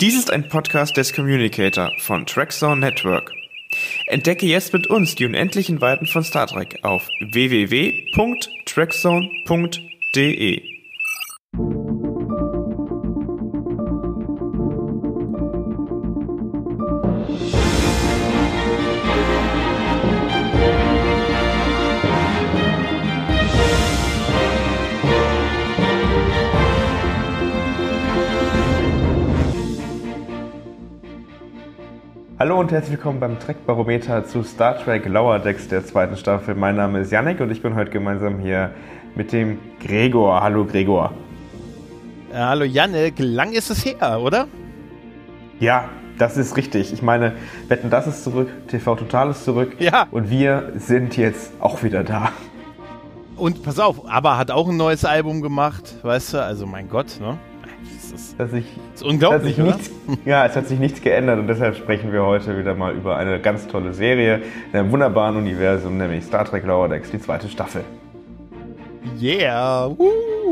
Dies ist ein Podcast des Communicator von Trackzone Network. Entdecke jetzt mit uns die unendlichen Weiten von Star Trek auf www.trackzone.de. Hallo und herzlich willkommen beim Trek-Barometer zu Star Trek Lower Decks der zweiten Staffel. Mein Name ist Yannick und ich bin heute gemeinsam hier mit dem Gregor. Hallo Gregor. Äh, hallo Yannick, lang ist es her, oder? Ja, das ist richtig. Ich meine, Wetten, das ist zurück, TV Total ist zurück. Ja. Und wir sind jetzt auch wieder da. Und pass auf, aber hat auch ein neues Album gemacht, weißt du? Also mein Gott, ne? Ist, dass ich, ist unglaublich, dass nichts, Ja, es hat sich nichts geändert und deshalb sprechen wir heute wieder mal über eine ganz tolle Serie in einem wunderbaren Universum, nämlich Star Trek Lower Decks, die zweite Staffel. Yeah! Woo.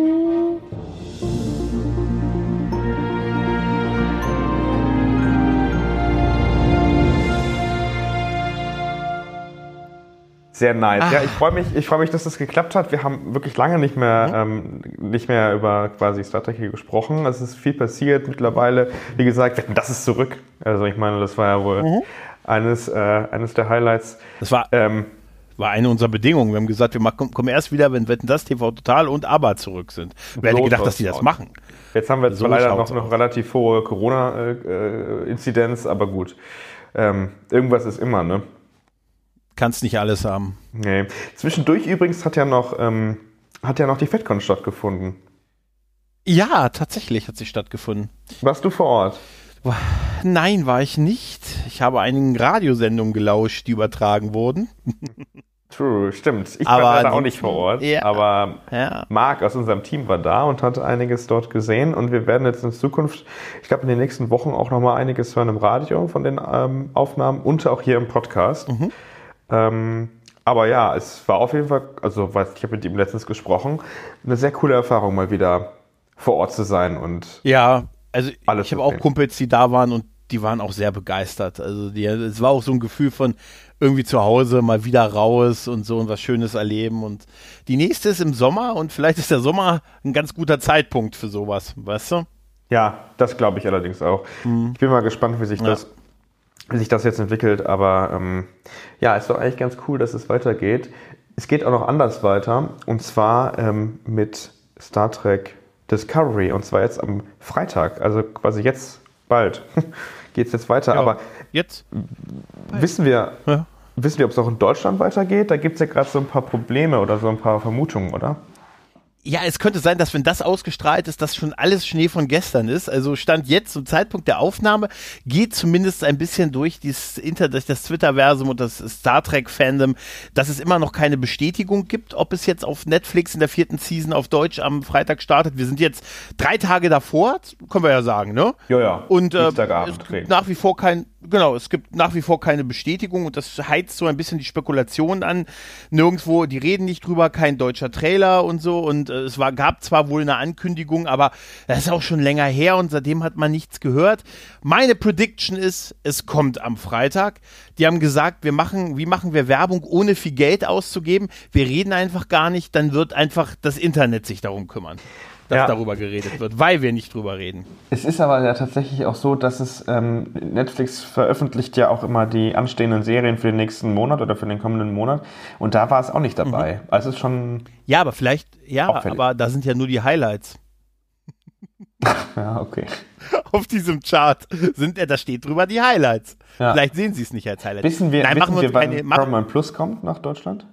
Sehr nice. Ach. Ja, ich freue mich, ich freue mich, dass das geklappt hat. Wir haben wirklich lange nicht mehr, mhm. ähm, nicht mehr über quasi Star Trek hier gesprochen. Es ist viel passiert mittlerweile. Wie gesagt, das ist zurück. Also ich meine, das war ja wohl mhm. eines, äh, eines der Highlights. Das war, ähm, war eine unserer Bedingungen. Wir haben gesagt, wir machen, kommen erst wieder, wenn Wetten das TV Total und ABBA zurück sind. Wer so hätte gedacht, dass die das machen? Jetzt haben wir so leider noch eine relativ hohe Corona-Inzidenz, äh, aber gut. Ähm, irgendwas ist immer, ne? Kannst nicht alles haben. Nee. Zwischendurch übrigens hat ja noch, ähm, hat ja noch die FedCon stattgefunden. Ja, tatsächlich hat sie stattgefunden. Warst du vor Ort? Nein, war ich nicht. Ich habe einigen Radiosendungen gelauscht, die übertragen wurden. True, stimmt. Ich aber war leider auch nicht vor Ort, ja, aber ja. Marc aus unserem Team war da und hat einiges dort gesehen und wir werden jetzt in Zukunft, ich glaube in den nächsten Wochen auch nochmal einiges hören im Radio von den ähm, Aufnahmen und auch hier im Podcast. Mhm. Ähm, aber ja, es war auf jeden Fall, also weiß, ich habe mit ihm letztens gesprochen, eine sehr coole Erfahrung, mal wieder vor Ort zu sein und ja, also ich habe auch Kumpels, die da waren und die waren auch sehr begeistert. Also die, es war auch so ein Gefühl von irgendwie zu Hause mal wieder raus und so und was Schönes erleben. Und die nächste ist im Sommer und vielleicht ist der Sommer ein ganz guter Zeitpunkt für sowas, weißt du? Ja, das glaube ich allerdings auch. Mhm. Ich bin mal gespannt, wie sich ja. das sich das jetzt entwickelt. Aber ähm, ja, ist doch eigentlich ganz cool, dass es weitergeht. Es geht auch noch anders weiter und zwar ähm, mit Star Trek Discovery und zwar jetzt am Freitag, also quasi jetzt bald geht es jetzt weiter. Ja, Aber jetzt wissen wir, ja. wissen wir, ob es auch in Deutschland weitergeht? Da gibt es ja gerade so ein paar Probleme oder so ein paar Vermutungen, oder? Ja, es könnte sein, dass wenn das ausgestrahlt ist, dass schon alles Schnee von gestern ist. Also Stand jetzt zum Zeitpunkt der Aufnahme geht zumindest ein bisschen durch, dieses Inter durch das Twitter-Versum und das Star Trek-Fandom, dass es immer noch keine Bestätigung gibt, ob es jetzt auf Netflix in der vierten Season auf Deutsch am Freitag startet. Wir sind jetzt drei Tage davor, können wir ja sagen, ne? Ja, ja. Und äh, es gibt nach wie vor kein, genau, es gibt nach wie vor keine Bestätigung und das heizt so ein bisschen die Spekulation an. Nirgendwo, die reden nicht drüber, kein deutscher Trailer und so und es war, gab zwar wohl eine Ankündigung, aber das ist auch schon länger her und seitdem hat man nichts gehört. Meine Prediction ist, es kommt am Freitag. Die haben gesagt, wir machen, wie machen wir Werbung, ohne viel Geld auszugeben? Wir reden einfach gar nicht, dann wird einfach das Internet sich darum kümmern dass ja. darüber geredet wird, weil wir nicht drüber reden. Es ist aber ja tatsächlich auch so, dass es ähm, Netflix veröffentlicht ja auch immer die anstehenden Serien für den nächsten Monat oder für den kommenden Monat und da war es auch nicht dabei. Mhm. Also es ist schon. Ja, aber vielleicht, ja, auffällig. aber da sind ja nur die Highlights. ja, okay. Auf diesem Chart sind, da steht drüber die Highlights. Ja. Vielleicht sehen Sie es nicht als Highlights. Wissen wir, Nein, wissen wir, wann Paramount Plus kommt nach Deutschland?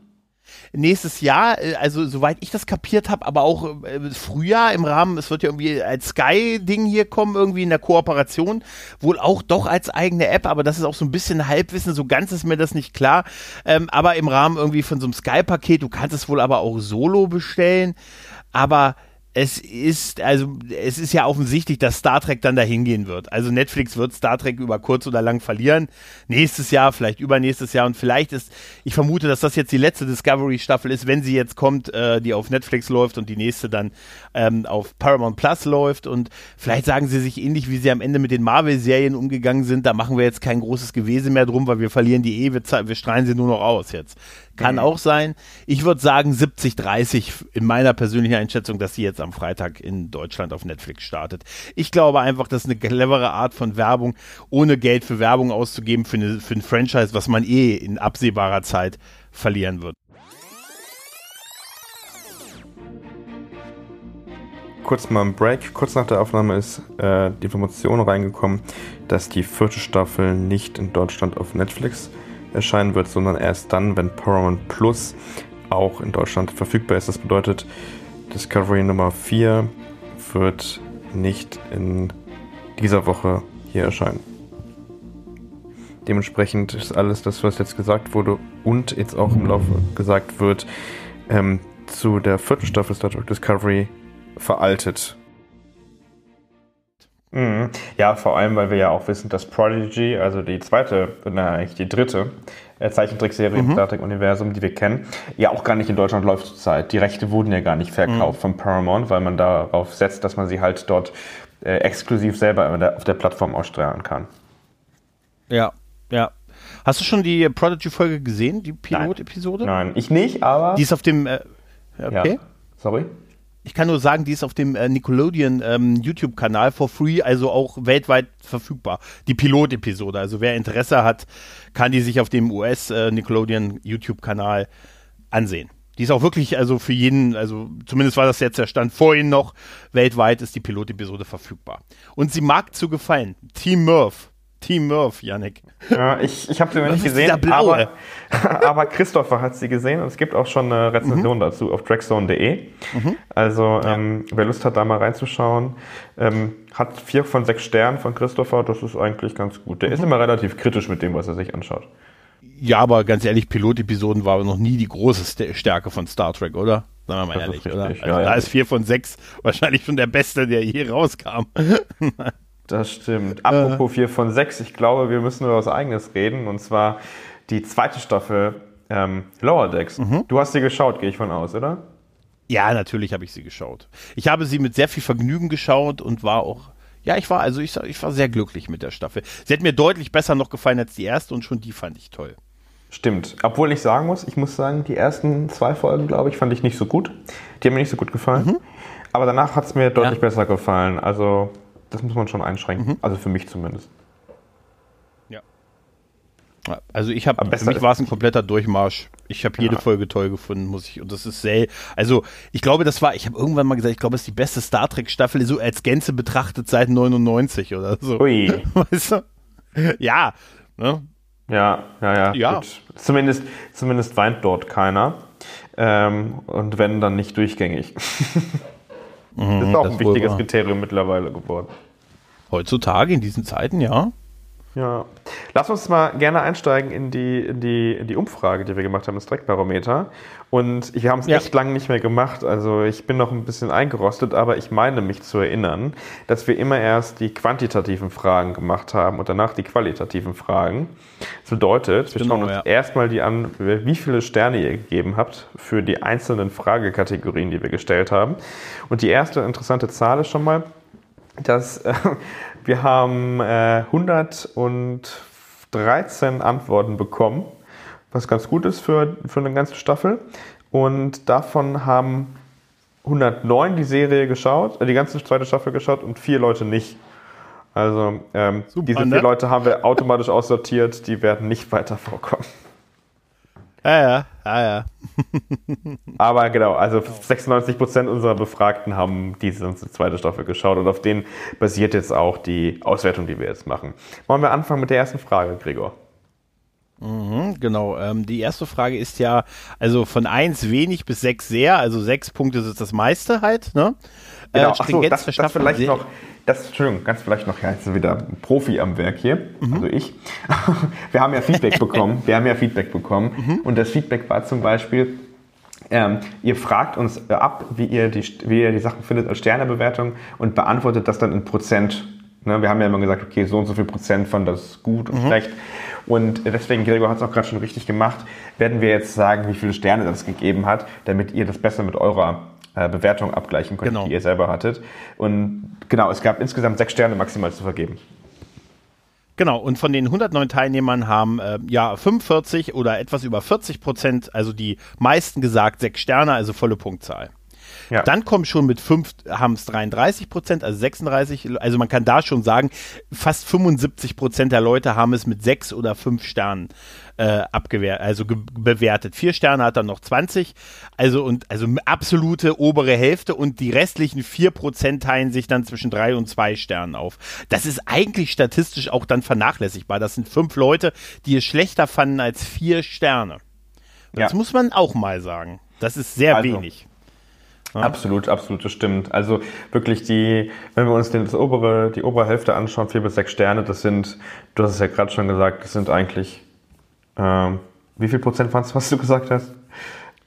Nächstes Jahr, äh, also soweit ich das kapiert habe, aber auch äh, Frühjahr im Rahmen, es wird ja irgendwie als Sky-Ding hier kommen, irgendwie in der Kooperation, wohl auch doch als eigene App, aber das ist auch so ein bisschen Halbwissen, so ganz ist mir das nicht klar, ähm, aber im Rahmen irgendwie von so einem Sky-Paket, du kannst es wohl aber auch solo bestellen, aber es ist, also es ist ja offensichtlich, dass Star Trek dann dahin gehen wird. Also Netflix wird Star Trek über kurz oder lang verlieren. Nächstes Jahr, vielleicht übernächstes Jahr und vielleicht ist, ich vermute, dass das jetzt die letzte Discovery-Staffel ist, wenn sie jetzt kommt, äh, die auf Netflix läuft und die nächste dann ähm, auf Paramount Plus läuft und vielleicht sagen sie sich ähnlich, wie sie am Ende mit den Marvel-Serien umgegangen sind, da machen wir jetzt kein großes Gewese mehr drum, weil wir verlieren die eh, wir, wir strahlen sie nur noch aus jetzt. Kann mhm. auch sein. Ich würde sagen 70-30 in meiner persönlichen Einschätzung, dass sie jetzt am Freitag in Deutschland auf Netflix startet. Ich glaube einfach, das ist eine clevere Art von Werbung, ohne Geld für Werbung auszugeben für, eine, für ein Franchise, was man eh in absehbarer Zeit verlieren wird. kurz mal ein Break. Kurz nach der Aufnahme ist äh, die Information reingekommen, dass die vierte Staffel nicht in Deutschland auf Netflix erscheinen wird, sondern erst dann, wenn Paramount Plus auch in Deutschland verfügbar ist. Das bedeutet, Discovery Nummer 4 wird nicht in dieser Woche hier erscheinen. Dementsprechend ist alles das, was jetzt gesagt wurde und jetzt auch im Laufe gesagt wird, ähm, zu der vierten Staffel Star Trek Discovery veraltet. Mhm. Ja, vor allem, weil wir ja auch wissen, dass Prodigy, also die zweite, na eigentlich die dritte äh, Zeichentrickserie mhm. im Star Trek-Universum, die wir kennen, ja auch gar nicht in Deutschland läuft zurzeit. Die Rechte wurden ja gar nicht verkauft mhm. von Paramount, weil man darauf setzt, dass man sie halt dort äh, exklusiv selber auf der Plattform ausstrahlen kann. Ja, ja. Hast du schon die Prodigy-Folge gesehen, die Pilot-Episode? Nein. Nein. ich nicht, aber. Die ist auf dem. Äh, okay. Ja. Sorry. Ich kann nur sagen, die ist auf dem äh, Nickelodeon ähm, YouTube-Kanal for free, also auch weltweit verfügbar. Die Pilot-Episode. Also wer Interesse hat, kann die sich auf dem US äh, YouTube-Kanal ansehen. Die ist auch wirklich, also für jeden, also zumindest war das jetzt der Stand vorhin noch, weltweit ist die Pilot-Episode verfügbar. Und sie mag zu gefallen. Team Murph Team Murph, Yannick. Ja, ich, ich habe sie noch nicht gesehen, aber, aber Christopher hat sie gesehen und es gibt auch schon eine Rezension mhm. dazu auf trackzone.de. Mhm. Also ja. ähm, wer Lust hat, da mal reinzuschauen, ähm, hat vier von sechs Sternen von Christopher, das ist eigentlich ganz gut. Der mhm. ist immer relativ kritisch mit dem, was er sich anschaut. Ja, aber ganz ehrlich, Pilotepisoden war noch nie die große Stärke von Star Trek, oder? Sagen wir mal das ehrlich, oder? Also ja, da ja. ist vier von sechs wahrscheinlich schon der beste, der je rauskam. Das stimmt. Apropos 4 von 6, ich glaube, wir müssen über was Eigenes reden. Und zwar die zweite Staffel ähm, Lower Decks. Mhm. Du hast sie geschaut, gehe ich von aus, oder? Ja, natürlich habe ich sie geschaut. Ich habe sie mit sehr viel Vergnügen geschaut und war auch, ja, ich war, also ich, ich war sehr glücklich mit der Staffel. Sie hat mir deutlich besser noch gefallen als die erste und schon die fand ich toll. Stimmt. Obwohl ich sagen muss, ich muss sagen, die ersten zwei Folgen, glaube ich, fand ich nicht so gut. Die haben mir nicht so gut gefallen. Mhm. Aber danach hat es mir deutlich ja. besser gefallen. Also das muss man schon einschränken. Mhm. Also für mich zumindest. Ja. Also ich habe, für mich war es ein kompletter Durchmarsch. Ich habe jede ja. Folge toll gefunden, muss ich. Und das ist sehr, also ich glaube, das war, ich habe irgendwann mal gesagt, ich glaube, es ist die beste Star Trek Staffel so als Gänze betrachtet seit 99 oder so. Ui. Weißt du? Ja. Ne? Ja, ja, ja. ja. Gut. Zumindest, zumindest weint dort keiner. Ähm, und wenn, dann nicht durchgängig. Mhm, das ist auch ein wichtiges Kriterium mittlerweile geworden. Heutzutage, in diesen Zeiten, ja. Ja. Lass uns mal gerne einsteigen in die, in die, in die Umfrage, die wir gemacht haben, das Dreckbarometer. Und wir haben es ja. echt lange nicht mehr gemacht. Also ich bin noch ein bisschen eingerostet, aber ich meine mich zu erinnern, dass wir immer erst die quantitativen Fragen gemacht haben und danach die qualitativen Fragen. Das bedeutet, wir genau, schauen uns ja. erstmal die an, wie viele Sterne ihr gegeben habt für die einzelnen Fragekategorien, die wir gestellt haben. Und die erste interessante Zahl ist schon mal, dass äh, wir haben äh, 113 Antworten bekommen, was ganz gut ist für, für eine ganze Staffel. Und davon haben 109 die Serie geschaut, äh, die ganze zweite Staffel geschaut und vier Leute nicht. Also ähm, Super, diese vier ne? Leute haben wir automatisch aussortiert, die werden nicht weiter vorkommen. Ja, ja, ja, ja. Aber genau, also 96 Prozent unserer Befragten haben diese zweite Staffel geschaut und auf denen basiert jetzt auch die Auswertung, die wir jetzt machen. Wollen wir anfangen mit der ersten Frage, Gregor? Mhm, genau. Ähm, die erste Frage ist ja, also von 1 wenig bis 6 sehr, also 6 Punkte ist das meiste halt, ne? Genau, äh, Achso, das, das vielleicht noch, das, Entschuldigung, ganz vielleicht noch, ja, jetzt wieder ein Profi am Werk hier, mhm. also ich. Wir haben ja Feedback bekommen, wir haben ja Feedback bekommen mhm. und das Feedback war zum Beispiel, Ähm, ihr fragt uns äh, ab, wie ihr, die, wie ihr die Sachen findet als Sternebewertung und beantwortet das dann in Prozent. Ne, wir haben ja immer gesagt, okay, so und so viel Prozent von das gut und mhm. schlecht. Und deswegen, Gregor hat es auch gerade schon richtig gemacht, werden wir jetzt sagen, wie viele Sterne das gegeben hat, damit ihr das besser mit eurer Bewertung abgleichen könnt, genau. die ihr selber hattet. Und genau, es gab insgesamt sechs Sterne maximal zu vergeben. Genau, und von den 109 Teilnehmern haben äh, ja 45 oder etwas über 40 Prozent, also die meisten gesagt, sechs Sterne, also volle Punktzahl. Ja. Dann kommen schon mit fünf, haben es 33 Prozent, also 36, also man kann da schon sagen, fast 75 Prozent der Leute haben es mit sechs oder fünf Sternen äh, abgewertet, also bewertet. Vier Sterne hat er noch 20, also und also absolute obere Hälfte und die restlichen vier Prozent teilen sich dann zwischen drei und zwei Sternen auf. Das ist eigentlich statistisch auch dann vernachlässigbar. Das sind fünf Leute, die es schlechter fanden als vier Sterne. Das ja. muss man auch mal sagen. Das ist sehr also, wenig. Ja. Absolut, absolut, das stimmt. Also wirklich die, wenn wir uns das obere, die obere Hälfte anschauen, vier bis sechs Sterne, das sind, du hast es ja gerade schon gesagt, das sind eigentlich ähm, wie viel Prozent waren es, was du gesagt hast?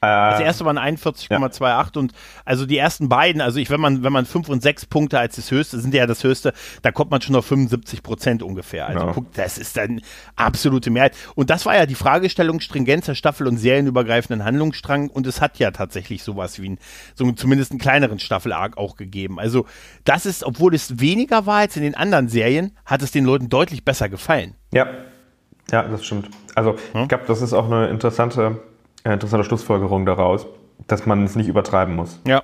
Das erste waren 41,28 ja. und also die ersten beiden, also ich, wenn man, wenn man fünf und sechs Punkte als das höchste, sind ja das höchste, da kommt man schon auf 75 Prozent ungefähr. Also ja. das ist dann absolute Mehrheit. Und das war ja die Fragestellung Stringenzer Staffel und serienübergreifenden Handlungsstrang und es hat ja tatsächlich sowas wie ein, so zumindest einen kleineren Staffelarg auch gegeben. Also das ist, obwohl es weniger war als in den anderen Serien, hat es den Leuten deutlich besser gefallen. Ja, ja, das stimmt. Also hm? ich glaube, das ist auch eine interessante, äh, interessante Schlussfolgerung daraus, dass man es nicht übertreiben muss. Ja.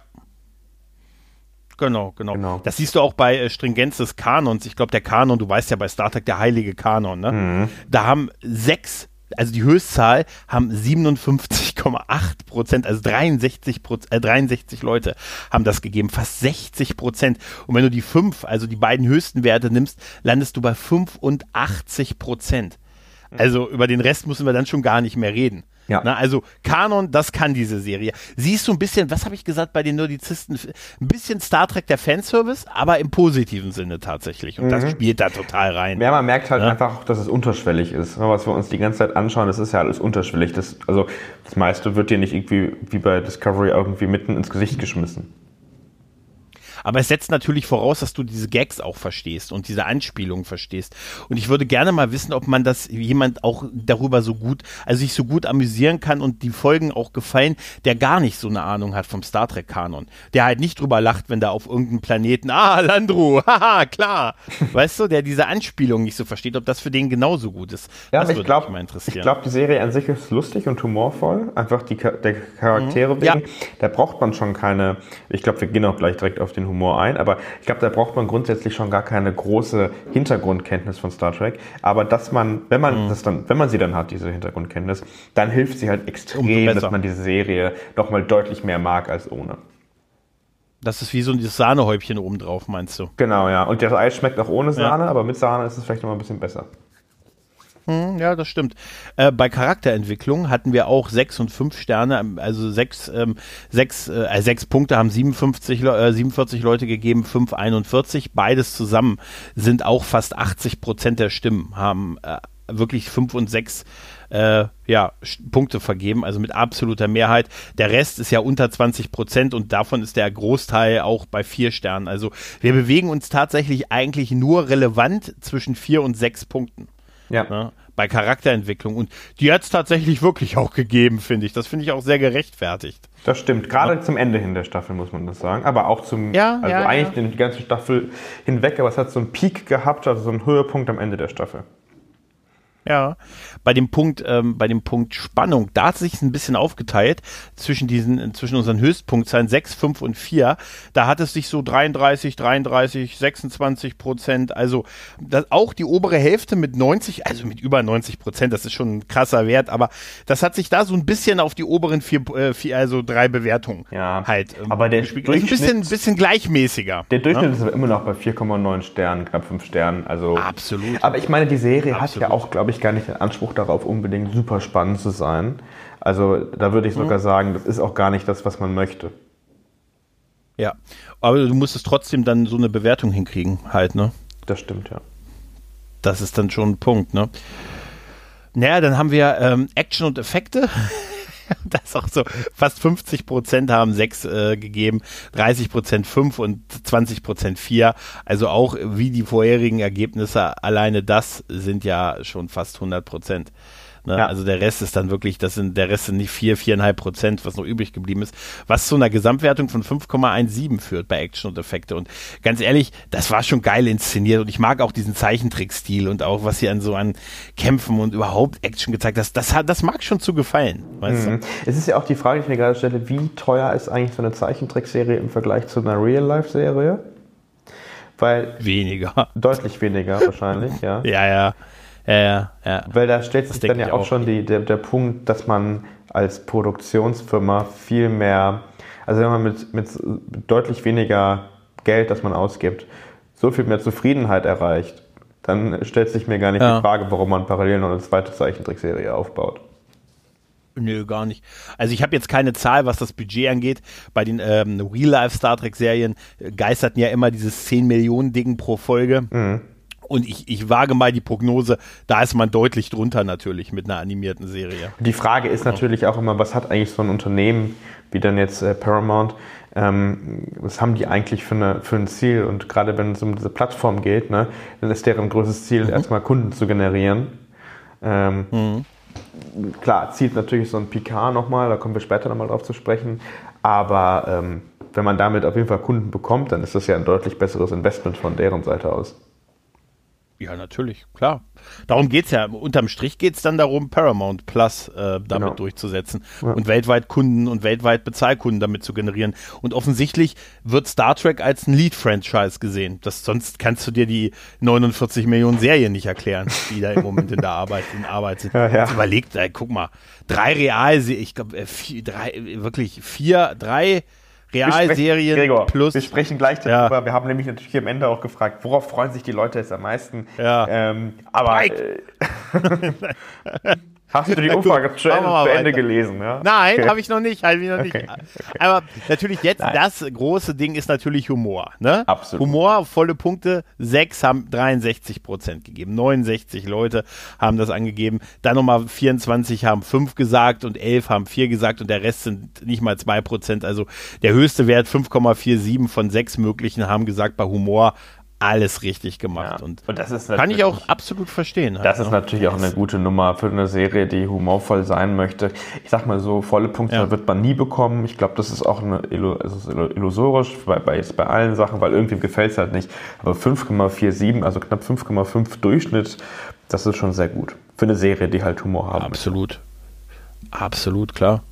Genau, genau, genau. Das siehst du auch bei äh, Stringenz des Kanons. Ich glaube, der Kanon, du weißt ja bei Star Trek der heilige Kanon, ne? Mhm. Da haben sechs, also die Höchstzahl, haben 57,8 Prozent, also 63, äh, 63 Leute haben das gegeben, fast 60 Prozent. Und wenn du die fünf, also die beiden höchsten Werte nimmst, landest du bei 85 Prozent. Also über den Rest müssen wir dann schon gar nicht mehr reden. Ja. Na, also Kanon, das kann diese Serie. Siehst du ein bisschen, was habe ich gesagt bei den Nerdizisten? Ein bisschen Star Trek der Fanservice, aber im positiven Sinne tatsächlich. Und mhm. das spielt da total rein. Ja, man merkt halt ja? einfach, dass es unterschwellig ist. Was wir uns die ganze Zeit anschauen, das ist ja alles unterschwellig. Das, also das meiste wird dir nicht irgendwie wie bei Discovery irgendwie mitten ins Gesicht geschmissen. Aber es setzt natürlich voraus, dass du diese Gags auch verstehst und diese Anspielungen verstehst. Und ich würde gerne mal wissen, ob man das jemand auch darüber so gut, also sich so gut amüsieren kann und die Folgen auch gefallen, der gar nicht so eine Ahnung hat vom Star Trek Kanon. Der halt nicht drüber lacht, wenn da auf irgendeinem Planeten, ah, Landru, haha, klar. weißt du, der diese Anspielung nicht so versteht, ob das für den genauso gut ist. Ja, das ich glaube, ich glaube, die Serie an sich ist lustig und humorvoll. Einfach die der Charaktere mhm. wegen. Ja. Da braucht man schon keine, ich glaube, wir gehen auch gleich direkt auf den Humor Humor ein, aber ich glaube, da braucht man grundsätzlich schon gar keine große Hintergrundkenntnis von Star Trek. Aber dass man, wenn man mhm. das dann, wenn man sie dann hat, diese Hintergrundkenntnis, dann hilft sie halt extrem, dass man diese Serie noch mal deutlich mehr mag als ohne. Das ist wie so ein Sahnehäubchen obendrauf, meinst du? Genau, ja. Und das Eis schmeckt auch ohne Sahne, ja. aber mit Sahne ist es vielleicht noch mal ein bisschen besser. Hm, ja, das stimmt. Äh, bei Charakterentwicklung hatten wir auch sechs und fünf Sterne, also sechs, ähm, sechs, äh, äh sechs Punkte haben 57, äh, 47 Leute gegeben, fünf 41. Beides zusammen sind auch fast 80 Prozent der Stimmen, haben äh, wirklich fünf und sechs äh, ja, Punkte vergeben, also mit absoluter Mehrheit. Der Rest ist ja unter 20 Prozent und davon ist der Großteil auch bei vier Sternen. Also wir bewegen uns tatsächlich eigentlich nur relevant zwischen vier und sechs Punkten. Ja. Ne, bei Charakterentwicklung. Und die hat es tatsächlich wirklich auch gegeben, finde ich. Das finde ich auch sehr gerechtfertigt. Das stimmt. Gerade ja. zum Ende hin der Staffel muss man das sagen. Aber auch zum, ja, also ja, eigentlich die ganze Staffel hinweg, aber es hat so einen Peak gehabt, also so einen Höhepunkt am Ende der Staffel. Ja, bei dem Punkt, ähm, bei dem Punkt Spannung, da hat sich ein bisschen aufgeteilt zwischen diesen, zwischen unseren Höchstpunktzahlen 6, 5 und 4. Da hat es sich so 33, 33, 26 Prozent, also auch die obere Hälfte mit 90, also mit über 90 Prozent, das ist schon ein krasser Wert, aber das hat sich da so ein bisschen auf die oberen vier, äh, vier also drei Bewertungen ja, halt. Ähm, aber der Durchschnitt, ein bisschen, bisschen gleichmäßiger. Der Durchschnitt ja? ist immer noch bei 4,9 Sternen, knapp 5 Sternen, also. Absolut. Aber ich meine, die Serie Absolut. hat ja auch, glaube ich, gar nicht den Anspruch darauf, unbedingt super spannend zu sein. Also da würde ich sogar mhm. sagen, das ist auch gar nicht das, was man möchte. Ja, aber du musst es trotzdem dann so eine Bewertung hinkriegen, halt, ne? Das stimmt, ja. Das ist dann schon ein Punkt, ne? Naja, dann haben wir ähm, Action und Effekte. das ist auch so, fast 50 Prozent haben sechs äh, gegeben, 30 Prozent fünf und 20 Prozent vier. Also auch wie die vorherigen Ergebnisse, alleine das sind ja schon fast 100 Prozent. Ne? Ja. Also der Rest ist dann wirklich, das sind, der Rest sind nicht vier, viereinhalb Prozent, was noch übrig geblieben ist, was zu einer Gesamtwertung von 5,17 führt bei Action und Effekte. Und ganz ehrlich, das war schon geil inszeniert und ich mag auch diesen Zeichentrickstil und auch was sie an so an Kämpfen und überhaupt Action gezeigt hast, das, das mag schon zu gefallen. Weißt mhm. du? Es ist ja auch die Frage, die ich mir gerade stelle, wie teuer ist eigentlich so eine Zeichentrickserie im Vergleich zu einer Real-Life-Serie? Weil weniger. Deutlich weniger wahrscheinlich, ja. ja, ja. Ja, ja, Weil da stellt sich dann ja auch, auch schon die, der, der Punkt, dass man als Produktionsfirma viel mehr, also wenn man mit, mit deutlich weniger Geld, das man ausgibt, so viel mehr Zufriedenheit erreicht, dann stellt sich mir gar nicht ja. die Frage, warum man parallel noch eine zweite Zeichentrickserie aufbaut. Nö, gar nicht. Also ich habe jetzt keine Zahl, was das Budget angeht. Bei den ähm, Real-Life Star Trek-Serien geisterten ja immer dieses 10 Millionen Ding pro Folge. Mhm. Und ich, ich wage mal die Prognose, da ist man deutlich drunter natürlich mit einer animierten Serie. Die Frage ist natürlich auch immer, was hat eigentlich so ein Unternehmen wie dann jetzt äh, Paramount, ähm, was haben die eigentlich für, eine, für ein Ziel? Und gerade wenn es um diese Plattform geht, ne, dann ist deren größtes Ziel, mhm. erstmal Kunden zu generieren. Ähm, mhm. Klar, zielt natürlich so ein Picard nochmal, da kommen wir später nochmal drauf zu sprechen. Aber ähm, wenn man damit auf jeden Fall Kunden bekommt, dann ist das ja ein deutlich besseres Investment von deren Seite aus. Ja, natürlich, klar. Darum geht's ja. Unterm Strich geht's dann darum, Paramount Plus äh, damit genau. durchzusetzen ja. und weltweit Kunden und weltweit Bezahlkunden damit zu generieren. Und offensichtlich wird Star Trek als ein Lead-Franchise gesehen. Das, sonst kannst du dir die 49 Millionen Serien nicht erklären, die da im Moment in der Arbeit, in Arbeit sind. Ja, ja. Überlegt, ey, guck mal, drei Real, ich glaube, äh, drei, wirklich vier, drei Realserien Gregor, plus. Wir sprechen gleich darüber. Ja. Wir haben nämlich natürlich am Ende auch gefragt, worauf freuen sich die Leute jetzt am meisten? Ja. Ähm, aber. Äh, Hast du die Umfrage zu Ende, Ende gelesen? Ja? Nein, okay. habe ich noch nicht. Hab ich noch nicht. Okay. Okay. Aber natürlich jetzt, Nein. das große Ding ist natürlich Humor. Ne? Absolut. Humor, volle Punkte. Sechs haben 63 Prozent gegeben. 69 Leute haben das angegeben. Dann nochmal 24 haben fünf gesagt und elf haben vier gesagt und der Rest sind nicht mal zwei Prozent. Also der höchste Wert 5,47 von sechs möglichen haben gesagt, bei Humor alles richtig gemacht. Ja. Und, und, das ist kann ich auch absolut verstehen. Halt, das ist ne? natürlich auch eine gute Nummer für eine Serie, die humorvoll sein möchte. Ich sag mal so, volle Punkte ja. wird man nie bekommen. Ich glaube, das ist auch eine, ist illusorisch bei, bei, bei allen Sachen, weil irgendwie gefällt es halt nicht. Aber 5,47, also knapp 5,5 Durchschnitt, das ist schon sehr gut. Für eine Serie, die halt Humor haben. Absolut. Absolut, klar.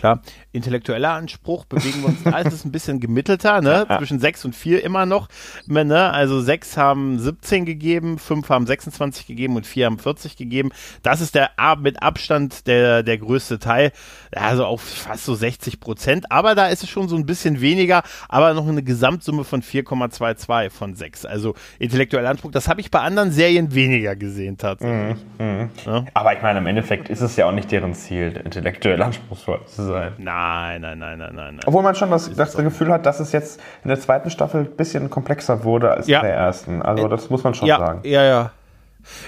Klar, intellektueller Anspruch bewegen wir uns, da ist es ein bisschen gemittelter, ne? Zwischen 6 und 4 immer noch. Ne? Also 6 haben 17 gegeben, 5 haben 26 gegeben und 4 haben 40 gegeben. Das ist der mit Abstand der, der größte Teil. Also auch fast so 60 Prozent. Aber da ist es schon so ein bisschen weniger, aber noch eine Gesamtsumme von 4,22 von 6. Also intellektueller Anspruch, das habe ich bei anderen Serien weniger gesehen tatsächlich. Mhm, mh. ja? Aber ich meine, im Endeffekt ist es ja auch nicht deren Ziel, intellektuell anspruchsvoll zu sein. Nein. Nein, nein, nein, nein, nein. Obwohl man schon das, das Gefühl hat, dass es jetzt in der zweiten Staffel ein bisschen komplexer wurde als ja. in der ersten. Also das muss man schon ja, sagen. Ja, ja.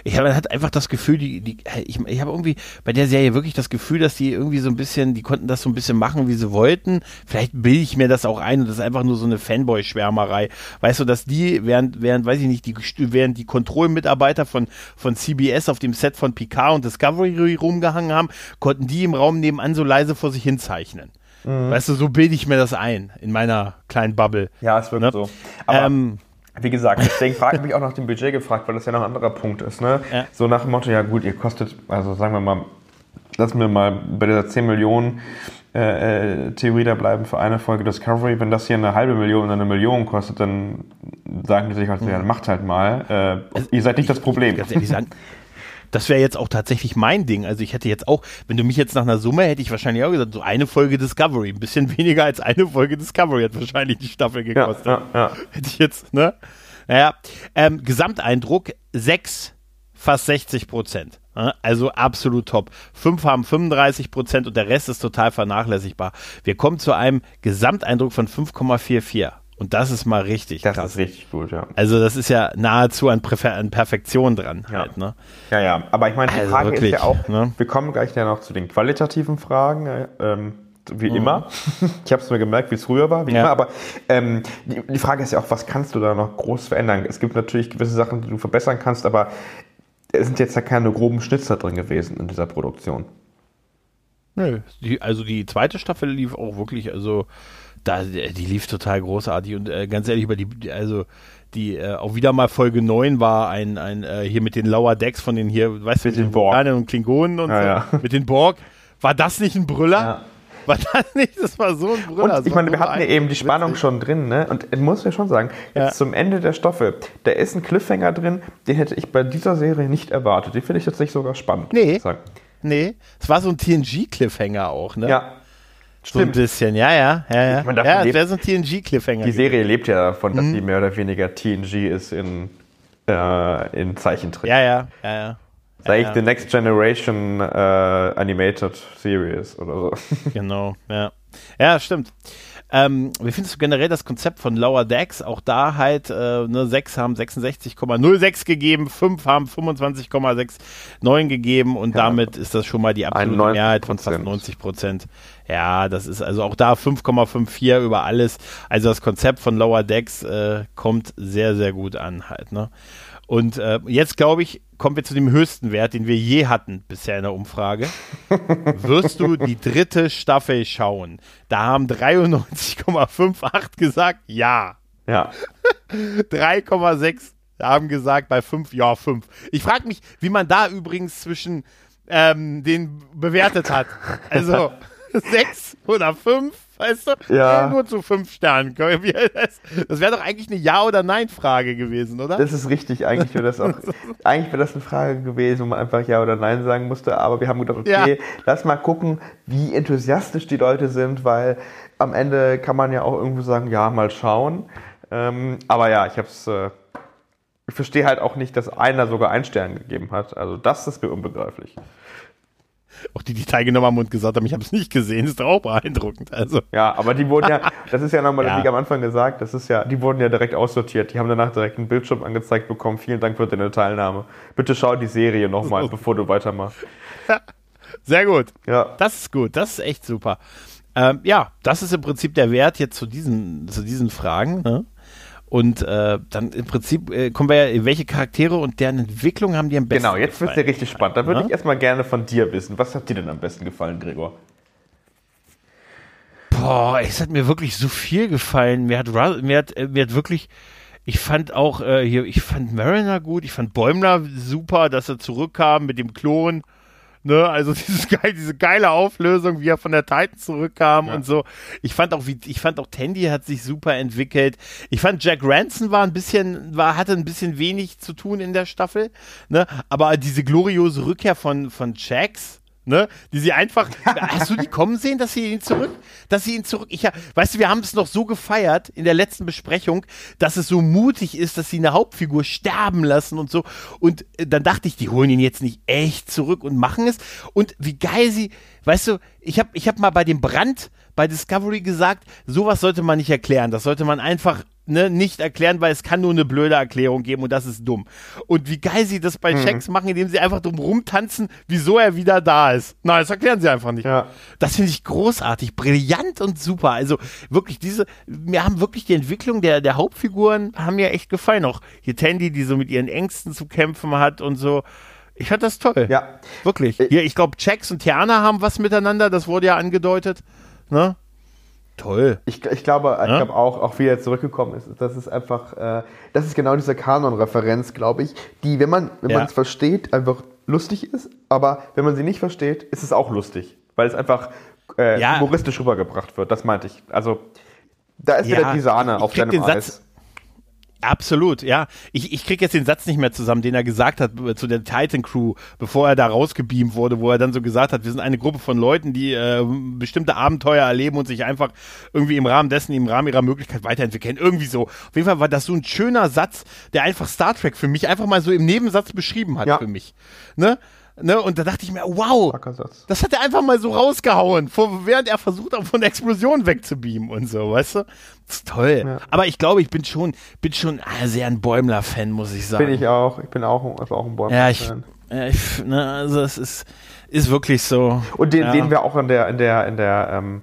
Ich habe halt einfach das Gefühl, die, die, ich, ich habe irgendwie bei der Serie wirklich das Gefühl, dass die irgendwie so ein bisschen, die konnten das so ein bisschen machen, wie sie wollten. Vielleicht bilde ich mir das auch ein und das ist einfach nur so eine Fanboy-Schwärmerei. Weißt du, dass die, während, während, weiß ich nicht, die, während die Kontrollmitarbeiter von, von CBS auf dem Set von Picard und Discovery rumgehangen haben, konnten die im Raum nebenan so leise vor sich hin zeichnen. Mhm. Weißt du, so bilde ich mir das ein in meiner kleinen Bubble. Ja, es wird ne? so. Aber ähm, wie gesagt, deswegen frage ich mich auch nach dem Budget gefragt, weil das ja noch ein anderer Punkt ist. Ne? Ja. So nach dem Motto, ja gut, ihr kostet, also sagen wir mal, lassen wir mal bei dieser 10 Millionen äh, äh, Theorie da bleiben für eine Folge Discovery. Wenn das hier eine halbe Million oder eine Million kostet, dann sagen die sich halt, ja, macht halt mal. Äh, also, ihr seid nicht das Problem. Ganz ehrlich sagen, das wäre jetzt auch tatsächlich mein Ding. Also ich hätte jetzt auch, wenn du mich jetzt nach einer Summe hätte ich wahrscheinlich auch gesagt, so eine Folge Discovery. Ein bisschen weniger als eine Folge Discovery hat wahrscheinlich die Staffel gekostet. Ja, ja, ja. Hätte ich jetzt, ne? Naja, ähm, Gesamteindruck 6, fast 60 Prozent. Also absolut top. Fünf haben 35 Prozent und der Rest ist total vernachlässigbar. Wir kommen zu einem Gesamteindruck von 5,44. Und das ist mal richtig das krass. ist richtig gut, ja. Also das ist ja nahezu an, Präfer an Perfektion dran ja. halt, ne? Ja, ja, aber ich meine, die also Frage wirklich, ist ja auch, ne? wir kommen gleich ja noch zu den qualitativen Fragen, äh, ähm, wie mhm. immer. Ich habe es mir gemerkt, wie es früher war, wie ja. immer, aber ähm, die, die Frage ist ja auch, was kannst du da noch groß verändern? Es gibt natürlich gewisse Sachen, die du verbessern kannst, aber es sind jetzt ja keine groben Schnitzer drin gewesen in dieser Produktion. Nö, die, also die zweite Staffel lief auch wirklich, also da, die lief total großartig und äh, ganz ehrlich, über die, also die äh, auch wieder mal Folge 9 war ein, ein äh, hier mit den Lower Decks von den hier, weißt du, mit den Borg und Klingonen und ja, so, ja. mit den Borg. War das nicht ein Brüller? Ja. War das nicht? Das war so ein Brüller. Und ich meine, wir hatten ja eben die Spannung witzig. schon drin, ne? Und ich muss ja schon sagen, jetzt zum Ende der Staffel, da ist ein Cliffhanger drin, den hätte ich bei dieser Serie nicht erwartet. Den finde ich tatsächlich sogar spannend. Nee. Nee. Es war so ein TNG-Cliffhanger auch, ne? Ja. So ein bisschen, ja, ja, ja, ja. Man ja, das wäre so ein TNG-Cliffhanger. Die Serie lebt ja davon, dass mhm. die mehr oder weniger TNG ist in, äh, in Zeichentrick. Ja, ja, ja, ja. Sag ich, ja, The Next Generation äh, Animated Series oder so. Genau, ja. Ja, stimmt. Ähm, wie findest du generell das Konzept von Lower Decks? Auch da halt, äh, ne, 6 haben 66,06 gegeben, 5 haben 25,69 gegeben und ja, damit ist das schon mal die absolute Mehrheit von fast 90 Prozent. Ja, das ist also auch da 5,54 über alles. Also das Konzept von Lower Decks äh, kommt sehr, sehr gut an halt. Ne? Und äh, jetzt glaube ich, kommen wir zu dem höchsten Wert, den wir je hatten bisher in der Umfrage. Wirst du die dritte Staffel schauen? Da haben 93,58 gesagt, ja. Ja. 3,6 haben gesagt bei 5, ja, 5. Ich frage mich, wie man da übrigens zwischen ähm, den bewertet hat. Also 6 oder 5 weißt du? Ja. Nur zu fünf Sternen. Das, wäre doch eigentlich eine Ja- oder Nein-Frage gewesen, oder? Das ist richtig. Eigentlich wäre das auch, eigentlich wäre das eine Frage gewesen, wo man einfach Ja oder Nein sagen musste. Aber wir haben gedacht, okay, ja. lass mal gucken, wie enthusiastisch die Leute sind, weil am Ende kann man ja auch irgendwo sagen, ja, mal schauen. Ähm, aber ja, ich habe es. Äh, ich verstehe halt auch nicht, dass einer sogar einen Stern gegeben hat. Also das ist mir unbegreiflich auch die, die teilgenommen haben und gesagt haben, ich habe es nicht gesehen, ist doch auch beeindruckend. Also. Ja, aber die wurden ja, das ist ja nochmal, ja. wie am Anfang gesagt, das ist ja, die wurden ja direkt aussortiert. Die haben danach direkt einen Bildschirm angezeigt bekommen. Vielen Dank für deine Teilnahme. Bitte schau die Serie nochmal, bevor du weitermachst. Ja, sehr gut. Ja. Das ist gut, das ist echt super. Ähm, ja, das ist im Prinzip der Wert jetzt zu diesen, zu diesen Fragen. Ne? Und äh, dann im Prinzip äh, kommen wir ja, welche Charaktere und deren Entwicklung haben dir am besten Genau, jetzt wird es ja richtig spannend. Da würde ja? ich erstmal gerne von dir wissen. Was hat dir denn am besten gefallen, Gregor? Boah, es hat mir wirklich so viel gefallen. Mir hat, mir hat, äh, mir hat wirklich, ich fand auch äh, hier, ich fand Mariner gut, ich fand Bäumler super, dass er zurückkam mit dem Klon. Ne, also dieses geil, diese geile Auflösung, wie er von der Titan zurückkam ja. und so. Ich fand auch, wie, ich fand auch Tandy hat sich super entwickelt. Ich fand Jack Ranson war ein bisschen, war, hatte ein bisschen wenig zu tun in der Staffel, ne, aber diese gloriose Rückkehr von, von Jax, ne? Die sie einfach, hast du die kommen sehen, dass sie ihn zurück, dass sie ihn zurück, ich, weißt du, wir haben es noch so gefeiert in der letzten Besprechung, dass es so mutig ist, dass sie eine Hauptfigur sterben lassen und so. Und äh, dann dachte ich, die holen ihn jetzt nicht echt zurück und machen es. Und wie geil sie, weißt du, ich habe ich hab mal bei dem Brand bei Discovery gesagt, sowas sollte man nicht erklären. Das sollte man einfach ne, nicht erklären, weil es kann nur eine blöde Erklärung geben und das ist dumm. Und wie geil sie das bei mhm. Checks machen, indem sie einfach drum rumtanzen, wieso er wieder da ist. Nein, das erklären sie einfach nicht. Ja. Das finde ich großartig, brillant und super. Also wirklich diese, mir haben wirklich die Entwicklung der, der Hauptfiguren haben mir echt gefallen. Auch hier Tandy, die so mit ihren Ängsten zu kämpfen hat und so. Ich fand das toll. Ja. Wirklich. Äh, hier, ich glaube, Checks und Tiana haben was miteinander, das wurde ja angedeutet. Ne? Toll. Ich, ich glaube, ja? ich glaube auch, auch wie er zurückgekommen ist, das ist einfach, äh, das ist genau diese Kanon-Referenz, glaube ich, die, wenn man wenn ja. man es versteht, einfach lustig ist, aber wenn man sie nicht versteht, ist es auch lustig, weil es einfach äh, ja. humoristisch rübergebracht wird. Das meinte ich. Also da ist wieder die Sahne auf deinem Eis. Satz, Absolut, ja. Ich, ich krieg jetzt den Satz nicht mehr zusammen, den er gesagt hat äh, zu der Titan Crew, bevor er da rausgebeamt wurde, wo er dann so gesagt hat, wir sind eine Gruppe von Leuten, die äh, bestimmte Abenteuer erleben und sich einfach irgendwie im Rahmen dessen, im Rahmen ihrer Möglichkeit weiterentwickeln. Irgendwie so. Auf jeden Fall war das so ein schöner Satz, der einfach Star Trek für mich einfach mal so im Nebensatz beschrieben hat ja. für mich. Ne? Ne? Und da dachte ich mir, wow, das hat er einfach mal so rausgehauen, vor, während er versucht, auch von der Explosion wegzubeamen und so, weißt du? Das ist toll. Ja. Aber ich glaube, ich bin schon, bin schon ah, sehr ein Bäumler-Fan, muss ich sagen. Bin ich auch. Ich bin auch, also auch ein Bäumler-Fan. Ja, ich, ja, ich, ne, also es ist, ist wirklich so. Und den, ja. den wir auch in der, in der, in der, ähm,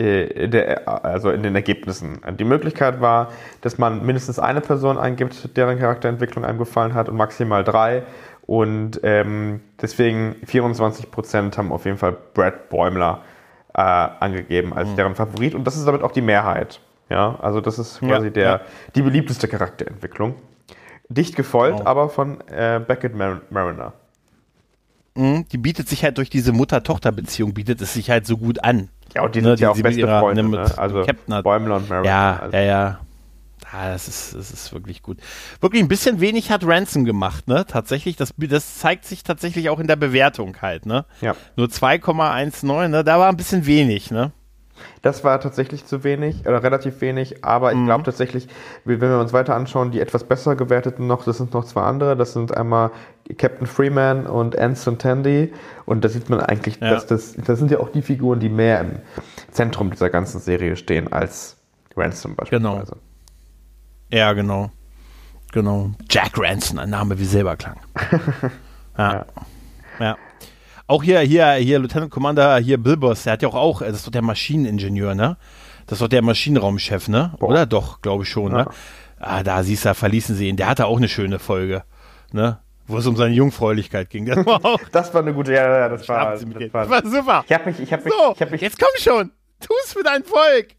äh, in der, also in den Ergebnissen. Die Möglichkeit war, dass man mindestens eine Person eingibt, deren Charakterentwicklung einem gefallen hat und maximal drei. Und ähm, deswegen 24% haben auf jeden Fall Brad Bäumler äh, angegeben als mhm. deren Favorit. Und das ist damit auch die Mehrheit. Ja, also das ist quasi ja, der, ja. die beliebteste Charakterentwicklung. Dicht gefolgt, oh. aber von äh, Beckett Mar Mariner. Mhm, die bietet sich halt durch diese Mutter-Tochter-Beziehung, bietet es sich halt so gut an. Ja, und die ne, sind ja auch beste ihrer, Freunde, ne? also Bäumler und Mariner. Ja, also. ja, ja. Ah, das ist, das ist wirklich gut. Wirklich ein bisschen wenig hat Ransom gemacht, ne? Tatsächlich, das, das zeigt sich tatsächlich auch in der Bewertung halt, ne? Ja. Nur 2,19, ne? Da war ein bisschen wenig, ne? Das war tatsächlich zu wenig oder relativ wenig, aber ich mhm. glaube tatsächlich, wenn wir uns weiter anschauen, die etwas besser gewerteten noch, das sind noch zwei andere. Das sind einmal Captain Freeman und Anson Tandy. Und da sieht man eigentlich, ja. dass das, das sind ja auch die Figuren, die mehr im Zentrum dieser ganzen Serie stehen als Ransom beispielsweise. Genau. Ja, genau. Genau. Jack Ransom, ein Name wie Silberklang. ja. ja. ja. Auch hier, hier, hier, Lieutenant Commander, hier Bilbos, der hat ja auch, auch, das ist doch der Maschineningenieur, ne? Das ist doch der Maschinenraumchef, ne? Boah. Oder doch, glaube ich schon, ne? ja. ne? Ah, da siehst du, verließen sie ihn. Der hatte auch eine schöne Folge, ne? Wo es um seine Jungfräulichkeit ging. Das war, auch das war eine gute, ja, ja, das war, das war, das war super. Ich hab mich, ich hab mich, so, ich hab mich, jetzt komm schon, tu's für dein Volk.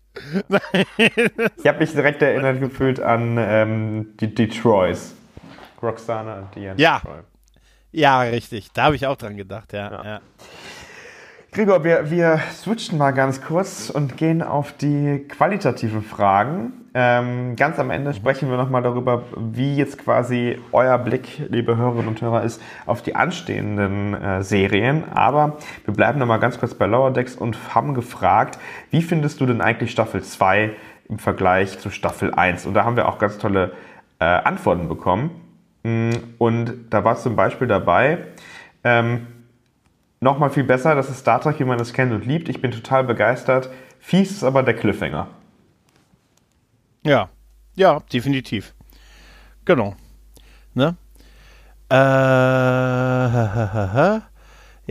Ich habe mich direkt erinnert gefühlt an ähm, die, die Troys. Roxana und Diane ja. Troy. Ja, richtig. Da habe ich auch dran gedacht, ja. ja. ja. Gregor, wir, wir switchen mal ganz kurz und gehen auf die qualitativen Fragen. Ähm, ganz am Ende sprechen wir nochmal darüber, wie jetzt quasi euer Blick, liebe Hörerinnen und Hörer, ist auf die anstehenden äh, Serien. Aber wir bleiben nochmal ganz kurz bei Lower Decks und haben gefragt, wie findest du denn eigentlich Staffel 2 im Vergleich zu Staffel 1? Und da haben wir auch ganz tolle äh, Antworten bekommen. Mm, und da war zum Beispiel dabei, ähm, nochmal viel besser, das ist Star Trek, wie man es kennt und liebt. Ich bin total begeistert. Fies ist aber der Cliffhanger. Ja, ja, definitiv. Genau. Ne? Äh,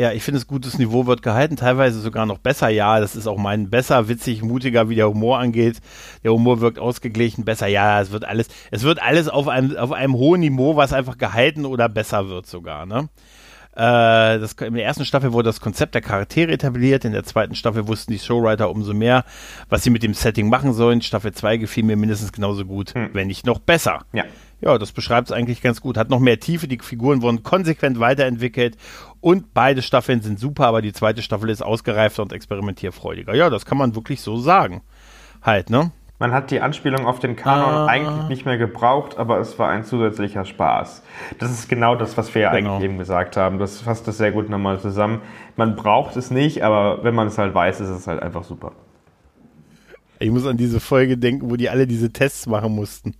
ja, ich finde, das gutes Niveau wird gehalten, teilweise sogar noch besser. Ja, das ist auch mein besser, witzig, mutiger, wie der Humor angeht. Der Humor wirkt ausgeglichen, besser. Ja, es wird alles, es wird alles auf einem, auf einem hohen Niveau, was einfach gehalten oder besser wird sogar, ne? Äh, das, in der ersten Staffel wurde das Konzept der Charaktere etabliert, in der zweiten Staffel wussten die Showwriter umso mehr, was sie mit dem Setting machen sollen. Staffel 2 gefiel mir mindestens genauso gut, hm. wenn nicht noch besser. Ja. Ja, das beschreibt es eigentlich ganz gut. Hat noch mehr Tiefe, die Figuren wurden konsequent weiterentwickelt und beide Staffeln sind super, aber die zweite Staffel ist ausgereifter und experimentierfreudiger. Ja, das kann man wirklich so sagen. Halt, ne? Man hat die Anspielung auf den Kanon ah. eigentlich nicht mehr gebraucht, aber es war ein zusätzlicher Spaß. Das ist genau das, was wir ja genau. eigentlich eben gesagt haben. Das fasst das sehr gut nochmal zusammen. Man braucht es nicht, aber wenn man es halt weiß, ist es halt einfach super. Ich muss an diese Folge denken, wo die alle diese Tests machen mussten.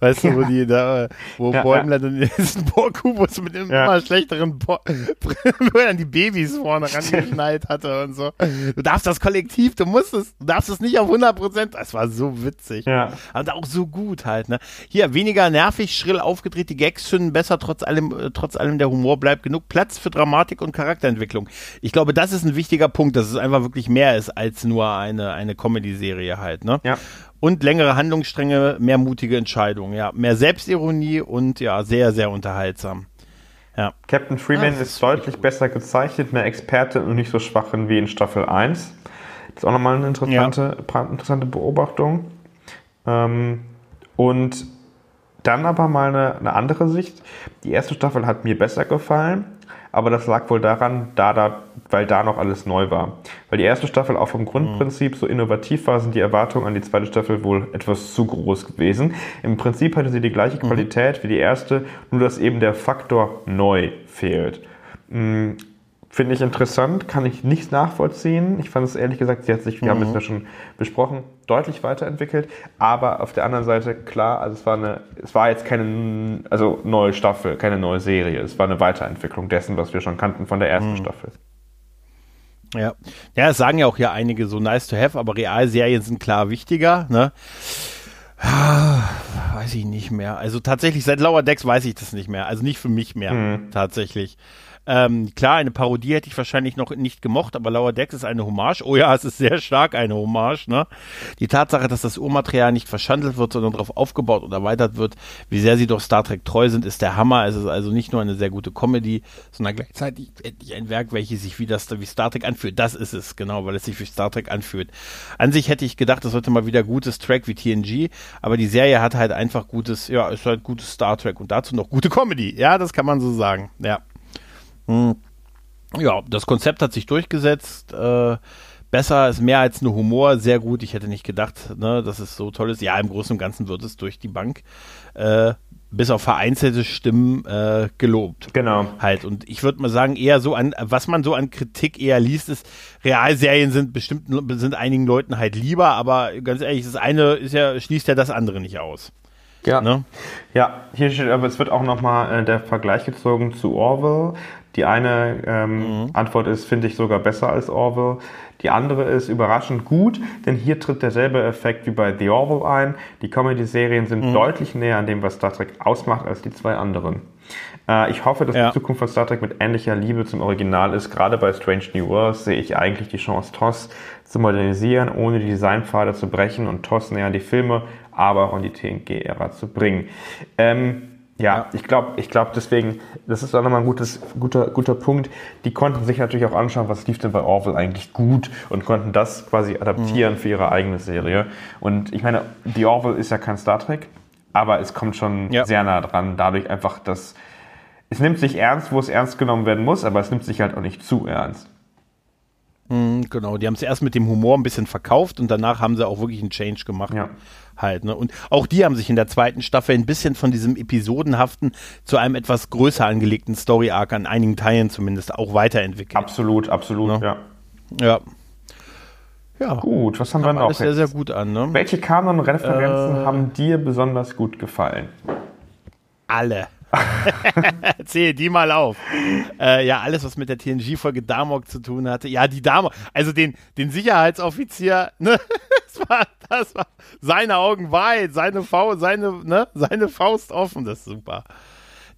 Weißt ja. du, wo die da, wo ja, Bäumler ja. dann diesen Borkubus mit dem immer schlechteren Bo dann die Babys vorne rangeschnallt hatte und so. Du darfst das Kollektiv, du musst es, du darfst es nicht auf 100 Prozent. Das war so witzig. Ja. Und auch so gut halt, ne. Hier, weniger nervig, schrill aufgedreht, die Gags zünden besser, trotz allem, äh, trotz allem der Humor bleibt genug Platz für Dramatik und Charakterentwicklung. Ich glaube, das ist ein wichtiger Punkt, dass es einfach wirklich mehr ist als nur eine, eine Comedy-Serie halt, ne? Ja. Und längere Handlungsstränge, mehr mutige Entscheidungen, ja. Mehr Selbstironie und ja, sehr, sehr unterhaltsam. Ja. Captain Freeman ja, ist, ist deutlich besser gezeichnet, mehr Experte und nicht so schwach wie in Staffel 1. Das ist auch nochmal eine interessante, ja. interessante Beobachtung. Ähm, und dann aber mal eine, eine andere Sicht. Die erste Staffel hat mir besser gefallen aber das lag wohl daran, da, da, weil da noch alles neu war. Weil die erste Staffel auch vom Grundprinzip so innovativ war, sind die Erwartungen an die zweite Staffel wohl etwas zu groß gewesen. Im Prinzip hatte sie die gleiche mhm. Qualität wie die erste, nur dass eben der Faktor neu fehlt. Hm, Finde ich interessant, kann ich nicht nachvollziehen. Ich fand es ehrlich gesagt, sie hat sich, wir mhm. haben es ja schon besprochen, deutlich weiterentwickelt, aber auf der anderen Seite klar, also es war eine, es war jetzt keine also neue Staffel, keine neue Serie, es war eine Weiterentwicklung dessen, was wir schon kannten von der ersten mhm. Staffel. Ja. ja, es sagen ja auch hier einige so nice to have, aber Realserien sind klar wichtiger, ne? Ah, weiß ich nicht mehr. Also tatsächlich seit Lower Decks weiß ich das nicht mehr. Also nicht für mich mehr, mhm. tatsächlich. Ähm, klar, eine Parodie hätte ich wahrscheinlich noch nicht gemocht, aber Lower Decks ist eine Hommage. Oh ja, es ist sehr stark eine Hommage. Ne? Die Tatsache, dass das Urmaterial nicht verschandelt wird, sondern darauf aufgebaut und erweitert wird, wie sehr sie doch Star Trek treu sind, ist der Hammer. Es ist also nicht nur eine sehr gute Comedy, sondern gleichzeitig endlich ein Werk, welches sich wie, das, wie Star Trek anfühlt. Das ist es, genau, weil es sich wie Star Trek anfühlt. An sich hätte ich gedacht, das sollte mal wieder gutes Track wie TNG, aber die Serie hat halt einfach gutes, ja, ist halt gutes Star Trek und dazu noch gute Comedy. Ja, das kann man so sagen. Ja. Hm. Ja, das Konzept hat sich durchgesetzt. Äh, besser ist mehr als nur Humor, sehr gut. Ich hätte nicht gedacht, ne, dass es so toll ist. Ja, im Großen und Ganzen wird es durch die Bank äh, bis auf vereinzelte Stimmen äh, gelobt. Genau. Halt. Und ich würde mal sagen, eher so an, was man so an Kritik eher liest, ist, Realserien sind bestimmt, sind einigen Leuten halt lieber, aber ganz ehrlich, das eine ist ja, schließt ja das andere nicht aus. Ja. Ne? Ja, hier steht aber, es wird auch nochmal äh, der Vergleich gezogen zu Orwell. Die eine ähm, mhm. Antwort ist, finde ich sogar besser als Orwell. Die andere ist überraschend gut, denn hier tritt derselbe Effekt wie bei The Orwell ein. Die Comedy-Serien sind mhm. deutlich näher an dem, was Star Trek ausmacht, als die zwei anderen. Äh, ich hoffe, dass ja. die Zukunft von Star Trek mit ähnlicher Liebe zum Original ist. Gerade bei Strange New Worlds sehe ich eigentlich die Chance, TOS zu modernisieren, ohne die Designpfade zu brechen und TOS näher an die Filme, aber auch an die TNG-Ära zu bringen. Ähm, ja, ja, ich glaube, ich glaube deswegen, das ist auch nochmal ein gutes, guter, guter Punkt. Die konnten sich natürlich auch anschauen, was lief denn bei Orwell eigentlich gut und konnten das quasi adaptieren mhm. für ihre eigene Serie. Und ich meine, die Orwell ist ja kein Star Trek, aber es kommt schon ja. sehr nah dran, dadurch einfach, dass es nimmt sich ernst, wo es ernst genommen werden muss, aber es nimmt sich halt auch nicht zu ernst. Mhm, genau, die haben es erst mit dem Humor ein bisschen verkauft und danach haben sie auch wirklich einen Change gemacht. Ja halt. Ne? Und auch die haben sich in der zweiten Staffel ein bisschen von diesem episodenhaften zu einem etwas größer angelegten Story-Arc an einigen Teilen zumindest auch weiterentwickelt. Absolut, absolut, ne? ja. Ja. Ja. Gut, was haben wir noch? Alles sehr, sehr gut an. Ne? Welche Kanon-Referenzen äh, haben dir besonders gut gefallen? Alle. Zähl die mal auf. Äh, ja, alles, was mit der TNG-Folge Damok zu tun hatte. Ja, die Damok, also den, den Sicherheitsoffizier, ne? das, war, das war seine Augen weit, seine Faust, seine, ne? seine Faust offen, das ist super.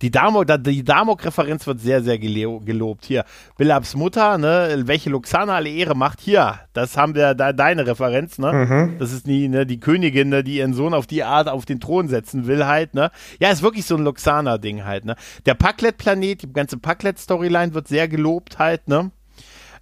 Die Damok, die Damok-Referenz wird sehr, sehr gelobt. Hier, Billabs Mutter, ne, welche Luxana alle Ehre macht. Hier, das haben wir, da, deine Referenz, ne? Mhm. Das ist die, ne, die Königin, ne, die ihren Sohn auf die Art auf den Thron setzen will, halt, ne? Ja, ist wirklich so ein Luxana-Ding halt, ne? Der Packlet-Planet, die ganze Packlet-Storyline wird sehr gelobt halt, ne?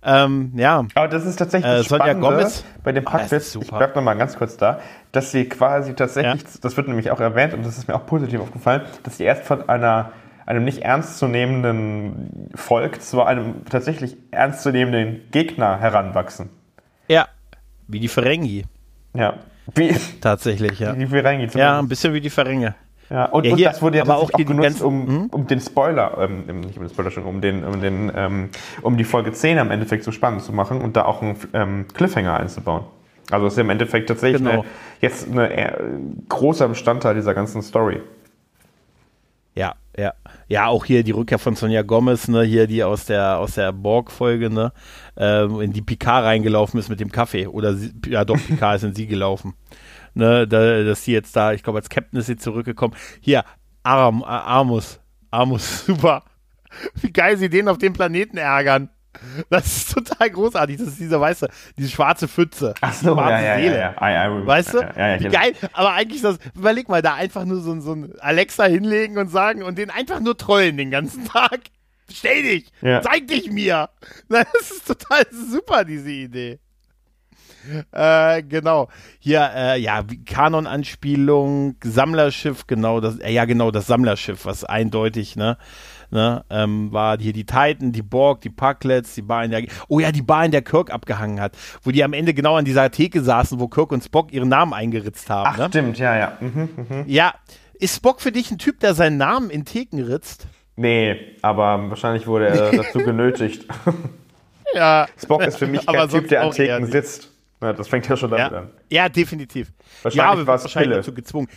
Ähm, ja. Aber das ist tatsächlich äh, Sonja Gomez bei dem Packlist, oh, ich bleib noch mal ganz kurz da, dass sie quasi tatsächlich, ja. das wird nämlich auch erwähnt und das ist mir auch positiv aufgefallen, dass sie erst von einer einem nicht ernstzunehmenden Volk zu einem tatsächlich ernstzunehmenden Gegner heranwachsen. Ja, wie die Ferengi. Ja. Wie, Tatsächlich, ja. Wie die Ferengi. Zumindest. Ja, ein bisschen wie die Ferenge. Ja, und, ja, und das wurde ja aber auch, auch genutzt, um, hm? um den Spoiler, ähm, nicht um den Spoiler schon, um den, um den, ähm, um die Folge 10 am Endeffekt so spannend zu machen und da auch einen ähm, Cliffhanger einzubauen. Also ist im Endeffekt tatsächlich genau. eine, jetzt ein äh, großer Bestandteil dieser ganzen Story. Ja, ja. Auch hier die Rückkehr von Sonja Gomez, ne, hier die aus der aus der Borg-Folge, ne, äh, in die Picard reingelaufen ist mit dem Kaffee. Oder sie, ja doch, Picard ist in sie gelaufen ne, da, dass sie jetzt da, ich glaube, als Captain ist sie zurückgekommen. Hier, Aram, Armus, Armus, super. Wie geil sie den auf dem Planeten ärgern. Das ist total großartig. Das ist diese weiße, diese schwarze Pfütze. Ach so, ja, ja, Seele. Ja, ja. Weißt du? Ja, Wie geil. Aber eigentlich das, überleg mal, da einfach nur so, so ein Alexa hinlegen und sagen und den einfach nur trollen den ganzen Tag. Stell dich! Ja. Zeig dich mir! Das ist total super, diese Idee. Äh, genau. Hier, äh, ja, Kanon-Anspielung, Sammlerschiff, genau, das, äh, ja, genau, das Sammlerschiff, was eindeutig, ne, ne, ähm, war hier die Titan, die Borg, die Parklets, die Bar in der, oh ja, die Bar, in der Kirk abgehangen hat, wo die am Ende genau an dieser Theke saßen, wo Kirk und Spock ihren Namen eingeritzt haben. Ach, ne? stimmt, ja, ja. Mhm, mh. Ja, ist Spock für dich ein Typ, der seinen Namen in Theken ritzt? Nee, aber wahrscheinlich wurde er dazu genötigt. ja. Spock ist für mich kein Typ, der an Theken sitzt. Ja, das fängt ja schon damit ja. an. Ja, definitiv. Wahrscheinlich ja, war es wahrscheinlich dazu gezwungen.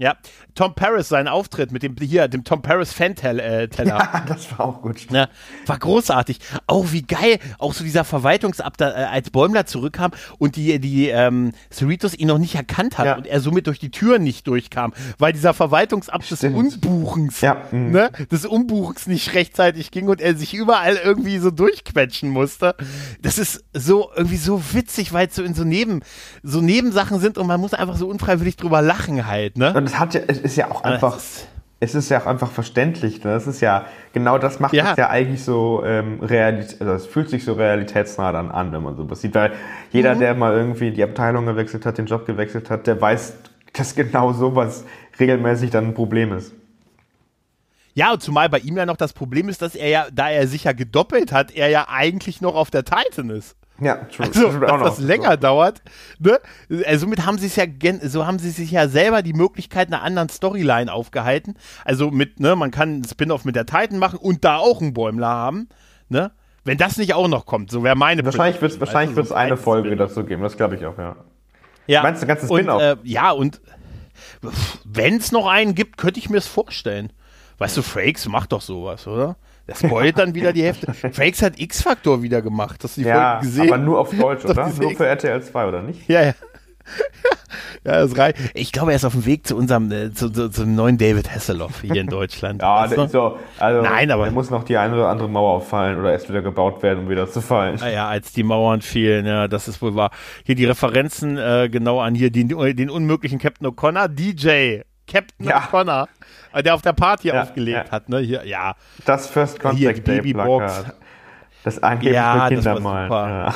Ja, Tom Paris, sein Auftritt mit dem hier, dem Tom Paris Fan-Teller. Äh, ja, das war auch gut. Ja, war großartig. Auch wie geil, auch so dieser Verwaltungsabt, äh, als Bäumler zurückkam und die, die ähm, Cerritos ihn noch nicht erkannt hat ja. und er somit durch die Tür nicht durchkam, weil dieser Verwaltungsabt des Umbuchens, ja. Mhm. ne, des Umbuchens nicht rechtzeitig ging und er sich überall irgendwie so durchquetschen musste. Das ist so irgendwie so witzig, weil es so in so Neben, so Nebensachen sind und man muss einfach so unfreiwillig drüber lachen halt, ne? Und es hat ja, es ist ja auch einfach, es ist ja auch einfach verständlich. Ne? Das ist ja, genau das macht ja. es ja eigentlich so ähm, Realität, also es fühlt sich so realitätsnah dann an, wenn man sowas sieht. Weil jeder, mhm. der mal irgendwie die Abteilung gewechselt hat, den Job gewechselt hat, der weiß, dass genau sowas regelmäßig dann ein Problem ist. Ja, und zumal bei ihm ja noch das Problem ist, dass er ja, da er sich ja gedoppelt hat, er ja eigentlich noch auf der Titan ist. Ja, true. Also, dass das länger dauert. Ne? Also, somit haben sie es ja, so haben sie sich ja selber die Möglichkeit einer anderen Storyline aufgehalten. Also mit, ne, man kann einen Spin-off mit der Titan machen und da auch einen Bäumler haben. Ne? Wenn das nicht auch noch kommt, so wäre meine Wahrscheinlich wird es wahrscheinlich wird's eine Folge dazu geben, das glaube ich auch, ja. Ja. Meinst du, ganze Spin-off? Äh, ja, und wenn es noch einen gibt, könnte ich mir es vorstellen. Weißt du, Frakes macht doch sowas, oder? Das spoilt dann wieder die Hälfte. Frakes hat X-Faktor wieder gemacht. Hast du die ja, Folge gesehen? aber nur auf Deutsch, oder? Nur für RTL 2, oder nicht? Ja, ja. Ja, das reicht. Ich glaube, er ist auf dem Weg zu unserem, äh, zu, zu, zum neuen David Hasselhoff hier in Deutschland. ja, der so, also, Nein, aber. Da muss noch die eine oder andere Mauer auffallen oder erst wieder gebaut werden, um wieder zu fallen. Naja, ah als die Mauern fielen, ja, das ist wohl wahr. Hier die Referenzen äh, genau an hier den, den unmöglichen Captain O'Connor, DJ. Captain ja. O'Connor, der auf der Party ja, aufgelegt ja. hat, ne? Hier, ja. Das First Contact Day Plakat. Das angeblich ja, für Kinder mal. Ja.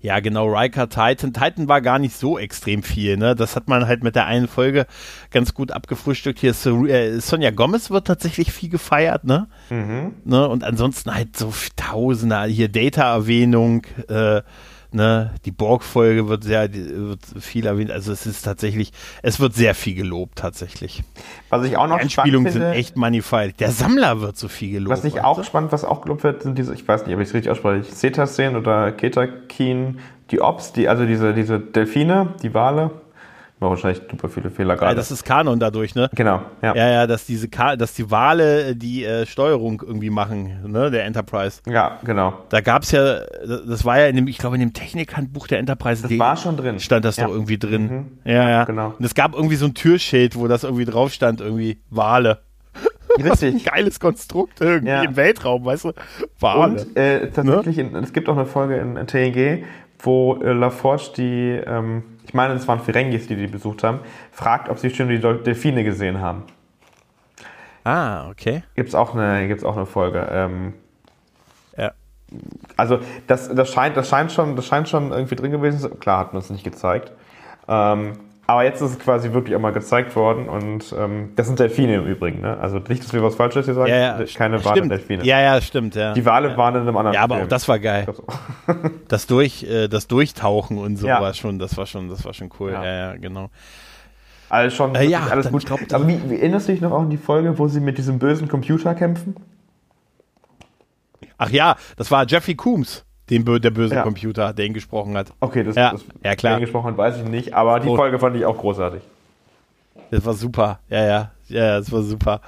ja, genau, Riker Titan. Titan war gar nicht so extrem viel, ne? Das hat man halt mit der einen Folge ganz gut abgefrühstückt. Hier äh, Sonja Gomez wird tatsächlich viel gefeiert, ne? Mhm. ne? Und ansonsten halt so Tausende, hier Data-Erwähnung, äh, Ne, die Borg-Folge wird sehr wird viel erwähnt. Also es ist tatsächlich, es wird sehr viel gelobt tatsächlich. Was ich auch noch die Anspielungen sind echt manifal. Der Sammler wird so viel gelobt. Was ich auch du? spannend, was auch gelobt wird, sind diese, ich weiß nicht, ob ich es richtig ausspreche, Cetaseen oder Ketakin, die Ops, die, also diese, diese Delfine, die Wale, war wahrscheinlich super viele Fehler gerade. Ja, das ist Kanon dadurch, ne? Genau, ja. Ja, ja, dass diese Ka dass die Wale die äh, Steuerung irgendwie machen, ne, der Enterprise. Ja, genau. Da gab's ja, das war ja in dem, ich glaube, in dem Technikhandbuch der Enterprise. Das war schon drin. Stand das ja. doch irgendwie drin. Mhm. Ja, ja. Genau. Und es gab irgendwie so ein Türschild, wo das irgendwie drauf stand, irgendwie Wale. Richtig. ein geiles Konstrukt irgendwie ja. im Weltraum, weißt du? Wale. Und äh, tatsächlich, ne? in, es gibt auch eine Folge in TNG, wo äh, LaForge die, ähm, ich meine, es waren Ferengis, die die besucht haben, fragt, ob sie schon die Delfine gesehen haben. Ah, okay. Gibt es auch, eine, auch eine Folge. Ähm, ja. Also das, das, scheint, das, scheint schon, das scheint schon irgendwie drin gewesen zu sein. Klar, hat man es nicht gezeigt. Ähm, aber jetzt ist es quasi wirklich einmal gezeigt worden und ähm, das sind Delfine im Übrigen. Ne? Also nicht, dass wir was Falsches hier sagen, ja, ja. keine Wale, Delfine. Ja, ja, stimmt. Ja. Die Wale ja. waren in einem anderen Ja, aber Film. auch das war geil. das, durch, äh, das Durchtauchen und so ja. war schon, das war schon, das war schon cool. Ja, ja, genau. Alles schon, äh, ja, alles gut. Glaub, aber wie, wie, erinnerst du dich noch an die Folge, wo sie mit diesem bösen Computer kämpfen? Ach ja, das war Jeffrey Coombs. Den, der böse ja. Computer, der ihn gesprochen hat. Okay, das, ja. das ja, klar. den gesprochen hat, weiß ich nicht, aber die Folge fand ich auch großartig. Das war super. Ja, ja. Ja, das war super.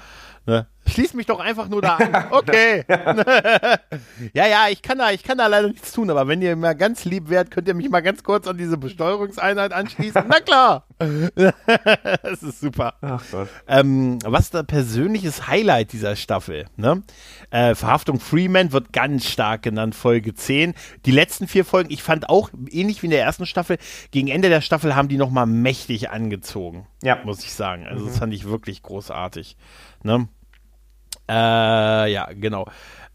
Ne? Schließ mich doch einfach nur da an. Okay. ja, ja, ich kann da, ich kann da leider nichts tun, aber wenn ihr mir ganz lieb wärt, könnt ihr mich mal ganz kurz an diese Besteuerungseinheit anschließen. Na klar. das ist super. Ach Gott. Ähm, was da persönliches Highlight dieser Staffel, ne? Äh, Verhaftung Freeman wird ganz stark genannt, Folge 10. Die letzten vier Folgen, ich fand auch, ähnlich wie in der ersten Staffel, gegen Ende der Staffel haben die nochmal mächtig angezogen. Ja. Muss ich sagen. Also, mhm. das fand ich wirklich großartig. Ne? Äh, ja, genau.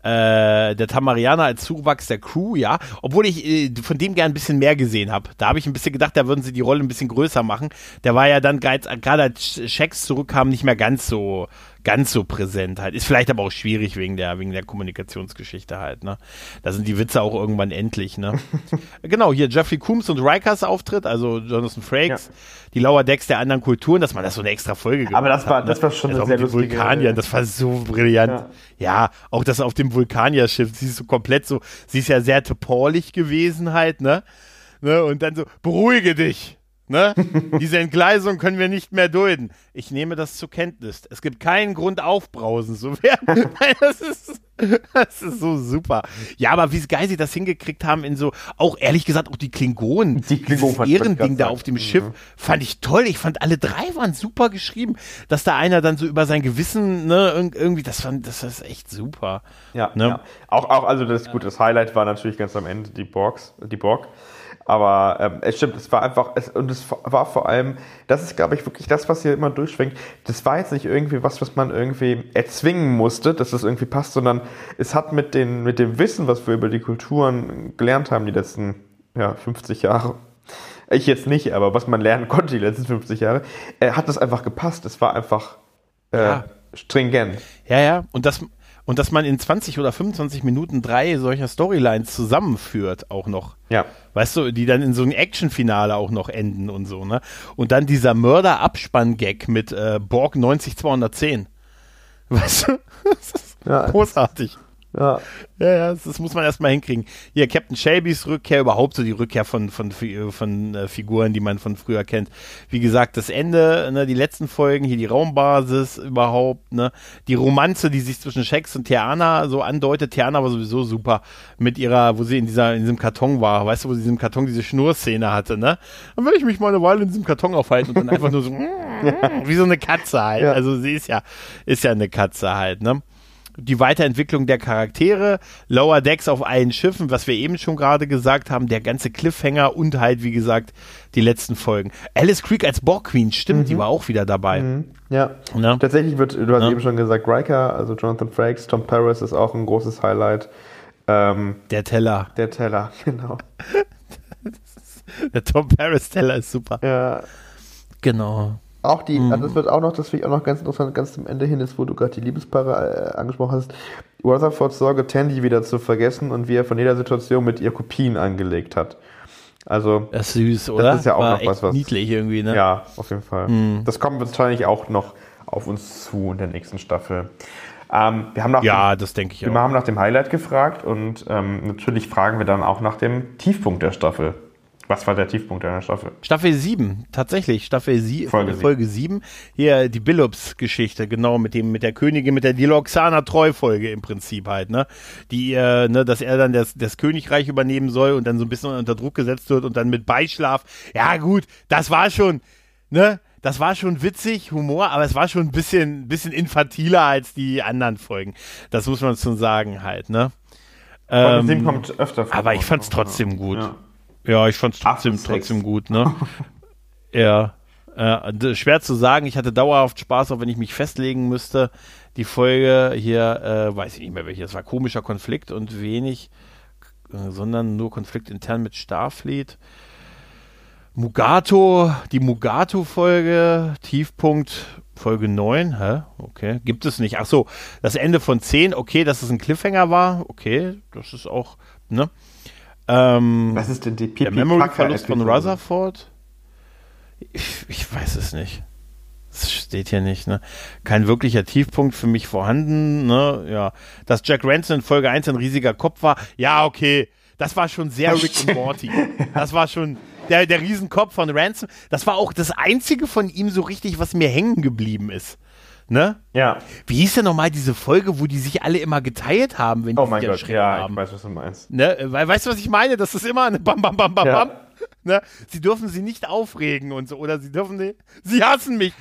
Äh, der Tamarianer als Zuwachs der Crew, ja. Obwohl ich äh, von dem gern ein bisschen mehr gesehen habe. Da habe ich ein bisschen gedacht, da würden sie die Rolle ein bisschen größer machen. Der war ja dann gerade als Shacks zurückkam nicht mehr ganz so ganz so präsent halt. Ist vielleicht aber auch schwierig wegen der, wegen der Kommunikationsgeschichte halt, ne? Da sind die Witze auch irgendwann endlich, ne? genau, hier Jeffrey Coombs und Rikers Auftritt, also Jonathan Frakes, ja. die Lower Decks der anderen Kulturen, dass man das so eine extra Folge gemacht Aber das war, hat, das war schon das sehr lustige... Vulkanier, das war so brillant. Ja. ja, auch das auf dem Vulkanierschiff, sie ist so komplett so, sie ist ja sehr toporlich gewesen halt, ne? ne? Und dann so, beruhige dich. Ne? Diese Entgleisung können wir nicht mehr dulden. Ich nehme das zur Kenntnis. Es gibt keinen Grund aufbrausen zu werden. das, ist, das ist so super. Ja, aber wie geil sie das hingekriegt haben in so, auch ehrlich gesagt, auch die Klingonen. Die Klingonen. Ehrending da auf dem Schiff mhm. fand ich toll. Ich fand alle drei waren super geschrieben. Dass da einer dann so über sein Gewissen, ne, irgendwie, das fand, das ist echt super. Ja, ne? ja. Auch, auch, also das, gut, das Highlight war natürlich ganz am Ende die Borgs, die Borg. Aber ähm, es stimmt, es war einfach, es, und es war vor allem, das ist, glaube ich, wirklich das, was hier immer durchschwingt. Das war jetzt nicht irgendwie was, was man irgendwie erzwingen musste, dass das irgendwie passt, sondern es hat mit, den, mit dem Wissen, was wir über die Kulturen gelernt haben, die letzten ja, 50 Jahre, ich jetzt nicht, aber was man lernen konnte die letzten 50 Jahre, äh, hat das einfach gepasst. Es war einfach äh, ja. stringent. Ja, ja, und das, und dass man in 20 oder 25 Minuten drei solcher Storylines zusammenführt, auch noch. Ja. Weißt du, die dann in so einem Actionfinale auch noch enden und so, ne? Und dann dieser Mörder-Abspann-Gag mit äh, Borg 90210. Weißt du? Das ist ja. großartig. Ja. Ja, das muss man erstmal hinkriegen. Hier, Captain Shelbys Rückkehr, überhaupt so die Rückkehr von, von, von, von äh, Figuren, die man von früher kennt. Wie gesagt, das Ende, ne, die letzten Folgen, hier die Raumbasis überhaupt, ne, die Romanze, die sich zwischen Shax und Tiana so andeutet. Tiana war sowieso super mit ihrer, wo sie in dieser, in diesem Karton war, weißt du, wo sie in diesem Karton diese Schnurszene hatte, ne? Dann will ich mich mal eine Weile in diesem Karton aufhalten und dann einfach nur so, wie so eine Katze halt. Ja. Also sie ist ja, ist ja eine Katze halt, ne? Die Weiterentwicklung der Charaktere, Lower Decks auf allen Schiffen, was wir eben schon gerade gesagt haben, der ganze Cliffhanger und halt, wie gesagt, die letzten Folgen. Alice Creek als Borg Queen, stimmt, mhm. die war auch wieder dabei. Mhm. Ja. ja. Tatsächlich wird, du hast ja. eben schon gesagt, Riker, also Jonathan Frakes, Tom Paris ist auch ein großes Highlight. Ähm, der Teller. Der Teller, genau. der Tom Paris Teller ist super. Ja. Genau. Auch die, mhm. also das wird auch noch, das finde ich auch noch ganz interessant, ganz zum Ende hin ist, wo du gerade die Liebespaare äh, angesprochen hast. Rutherfords Sorge, Tandy wieder zu vergessen und wie er von jeder Situation mit ihr Kopien angelegt hat. Also. Das ist süß, oder? Das ist ja auch War noch was, was. Niedlich irgendwie, ne? Ja, auf jeden Fall. Mhm. Das kommt wahrscheinlich auch noch auf uns zu in der nächsten Staffel. Ähm, wir haben nach ja, dem, das denke ich wir auch. Wir haben nach dem Highlight gefragt und ähm, natürlich fragen wir dann auch nach dem Tiefpunkt der Staffel. Was war der Tiefpunkt deiner Staffel? Staffel 7, tatsächlich. Staffel sie Folge, Folge 7. Hier die Billups-Geschichte, genau, mit dem, mit der Königin, mit der Diloxana-Treu-Folge im Prinzip halt, ne? Die, äh, ne, dass er dann das, das Königreich übernehmen soll und dann so ein bisschen unter Druck gesetzt wird und dann mit Beischlaf. Ja, gut, das war schon, ne? Das war schon witzig, Humor, aber es war schon ein bisschen, bisschen infantiler als die anderen Folgen. Das muss man schon sagen halt, ne? Ähm, kommt öfter vor. Aber ich fand's trotzdem gut. Ja. Ja, ich fand es trotzdem, trotzdem gut, ne? ja. Äh, schwer zu sagen, ich hatte dauerhaft Spaß, auch wenn ich mich festlegen müsste. Die Folge hier, äh, weiß ich nicht mehr welche, es war komischer Konflikt und wenig, äh, sondern nur Konflikt intern mit Starfleet. Mugato, die Mugato-Folge, Tiefpunkt, Folge 9, hä? Okay, gibt es nicht. Ach so, das Ende von 10, okay, dass es ein Cliffhanger war, okay, das ist auch, ne? Ähm, Was ist denn die Pipi Der Memory-Verlust von Rutherford? Ich, ich, weiß es nicht. Das steht hier nicht, ne? Kein wirklicher Tiefpunkt für mich vorhanden, ne? Ja. Dass Jack Ransom in Folge 1 ein riesiger Kopf war, ja, okay. Das war schon sehr Rick und Morty. Das war schon der, der Riesenkopf von Ransom. Das war auch das einzige von ihm so richtig, was mir hängen geblieben ist. Ne? Ja. Wie hieß denn nochmal diese Folge, wo die sich alle immer geteilt haben, wenn die oh mein Gott, ja, haben? ich weiß, was du meinst. Ne? Weil, weißt du, was ich meine? Das ist immer eine Bam, Bam, Bam, Bam, ja. Bam. Ne? Sie dürfen sie nicht aufregen und so, oder sie dürfen sie, sie hassen mich.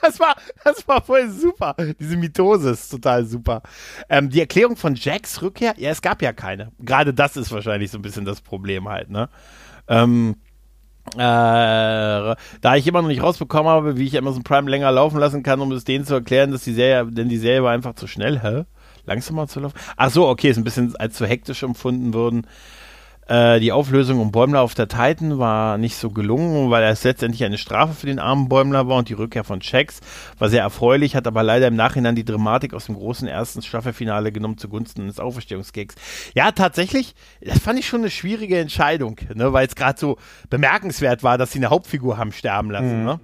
Das war, das war voll super. Diese Mitose ist total super. Ähm, die Erklärung von Jacks Rückkehr, ja, es gab ja keine. Gerade das ist wahrscheinlich so ein bisschen das Problem halt, ne? Ähm, äh, da ich immer noch nicht rausbekommen habe, wie ich Amazon Prime länger laufen lassen kann, um es denen zu erklären, dass die Serie, denn die Serie war einfach zu schnell, hä? Langsamer zu laufen? Ach so, okay, ist ein bisschen als zu hektisch empfunden würden. Äh, die Auflösung um Bäumler auf der Titan war nicht so gelungen, weil es letztendlich eine Strafe für den armen Bäumler war und die Rückkehr von Checks war sehr erfreulich, hat aber leider im Nachhinein die Dramatik aus dem großen ersten Staffelfinale genommen zugunsten des Auferstehungsgags. Ja, tatsächlich, das fand ich schon eine schwierige Entscheidung, ne, weil es gerade so bemerkenswert war, dass sie eine Hauptfigur haben sterben lassen. Mhm. Ne?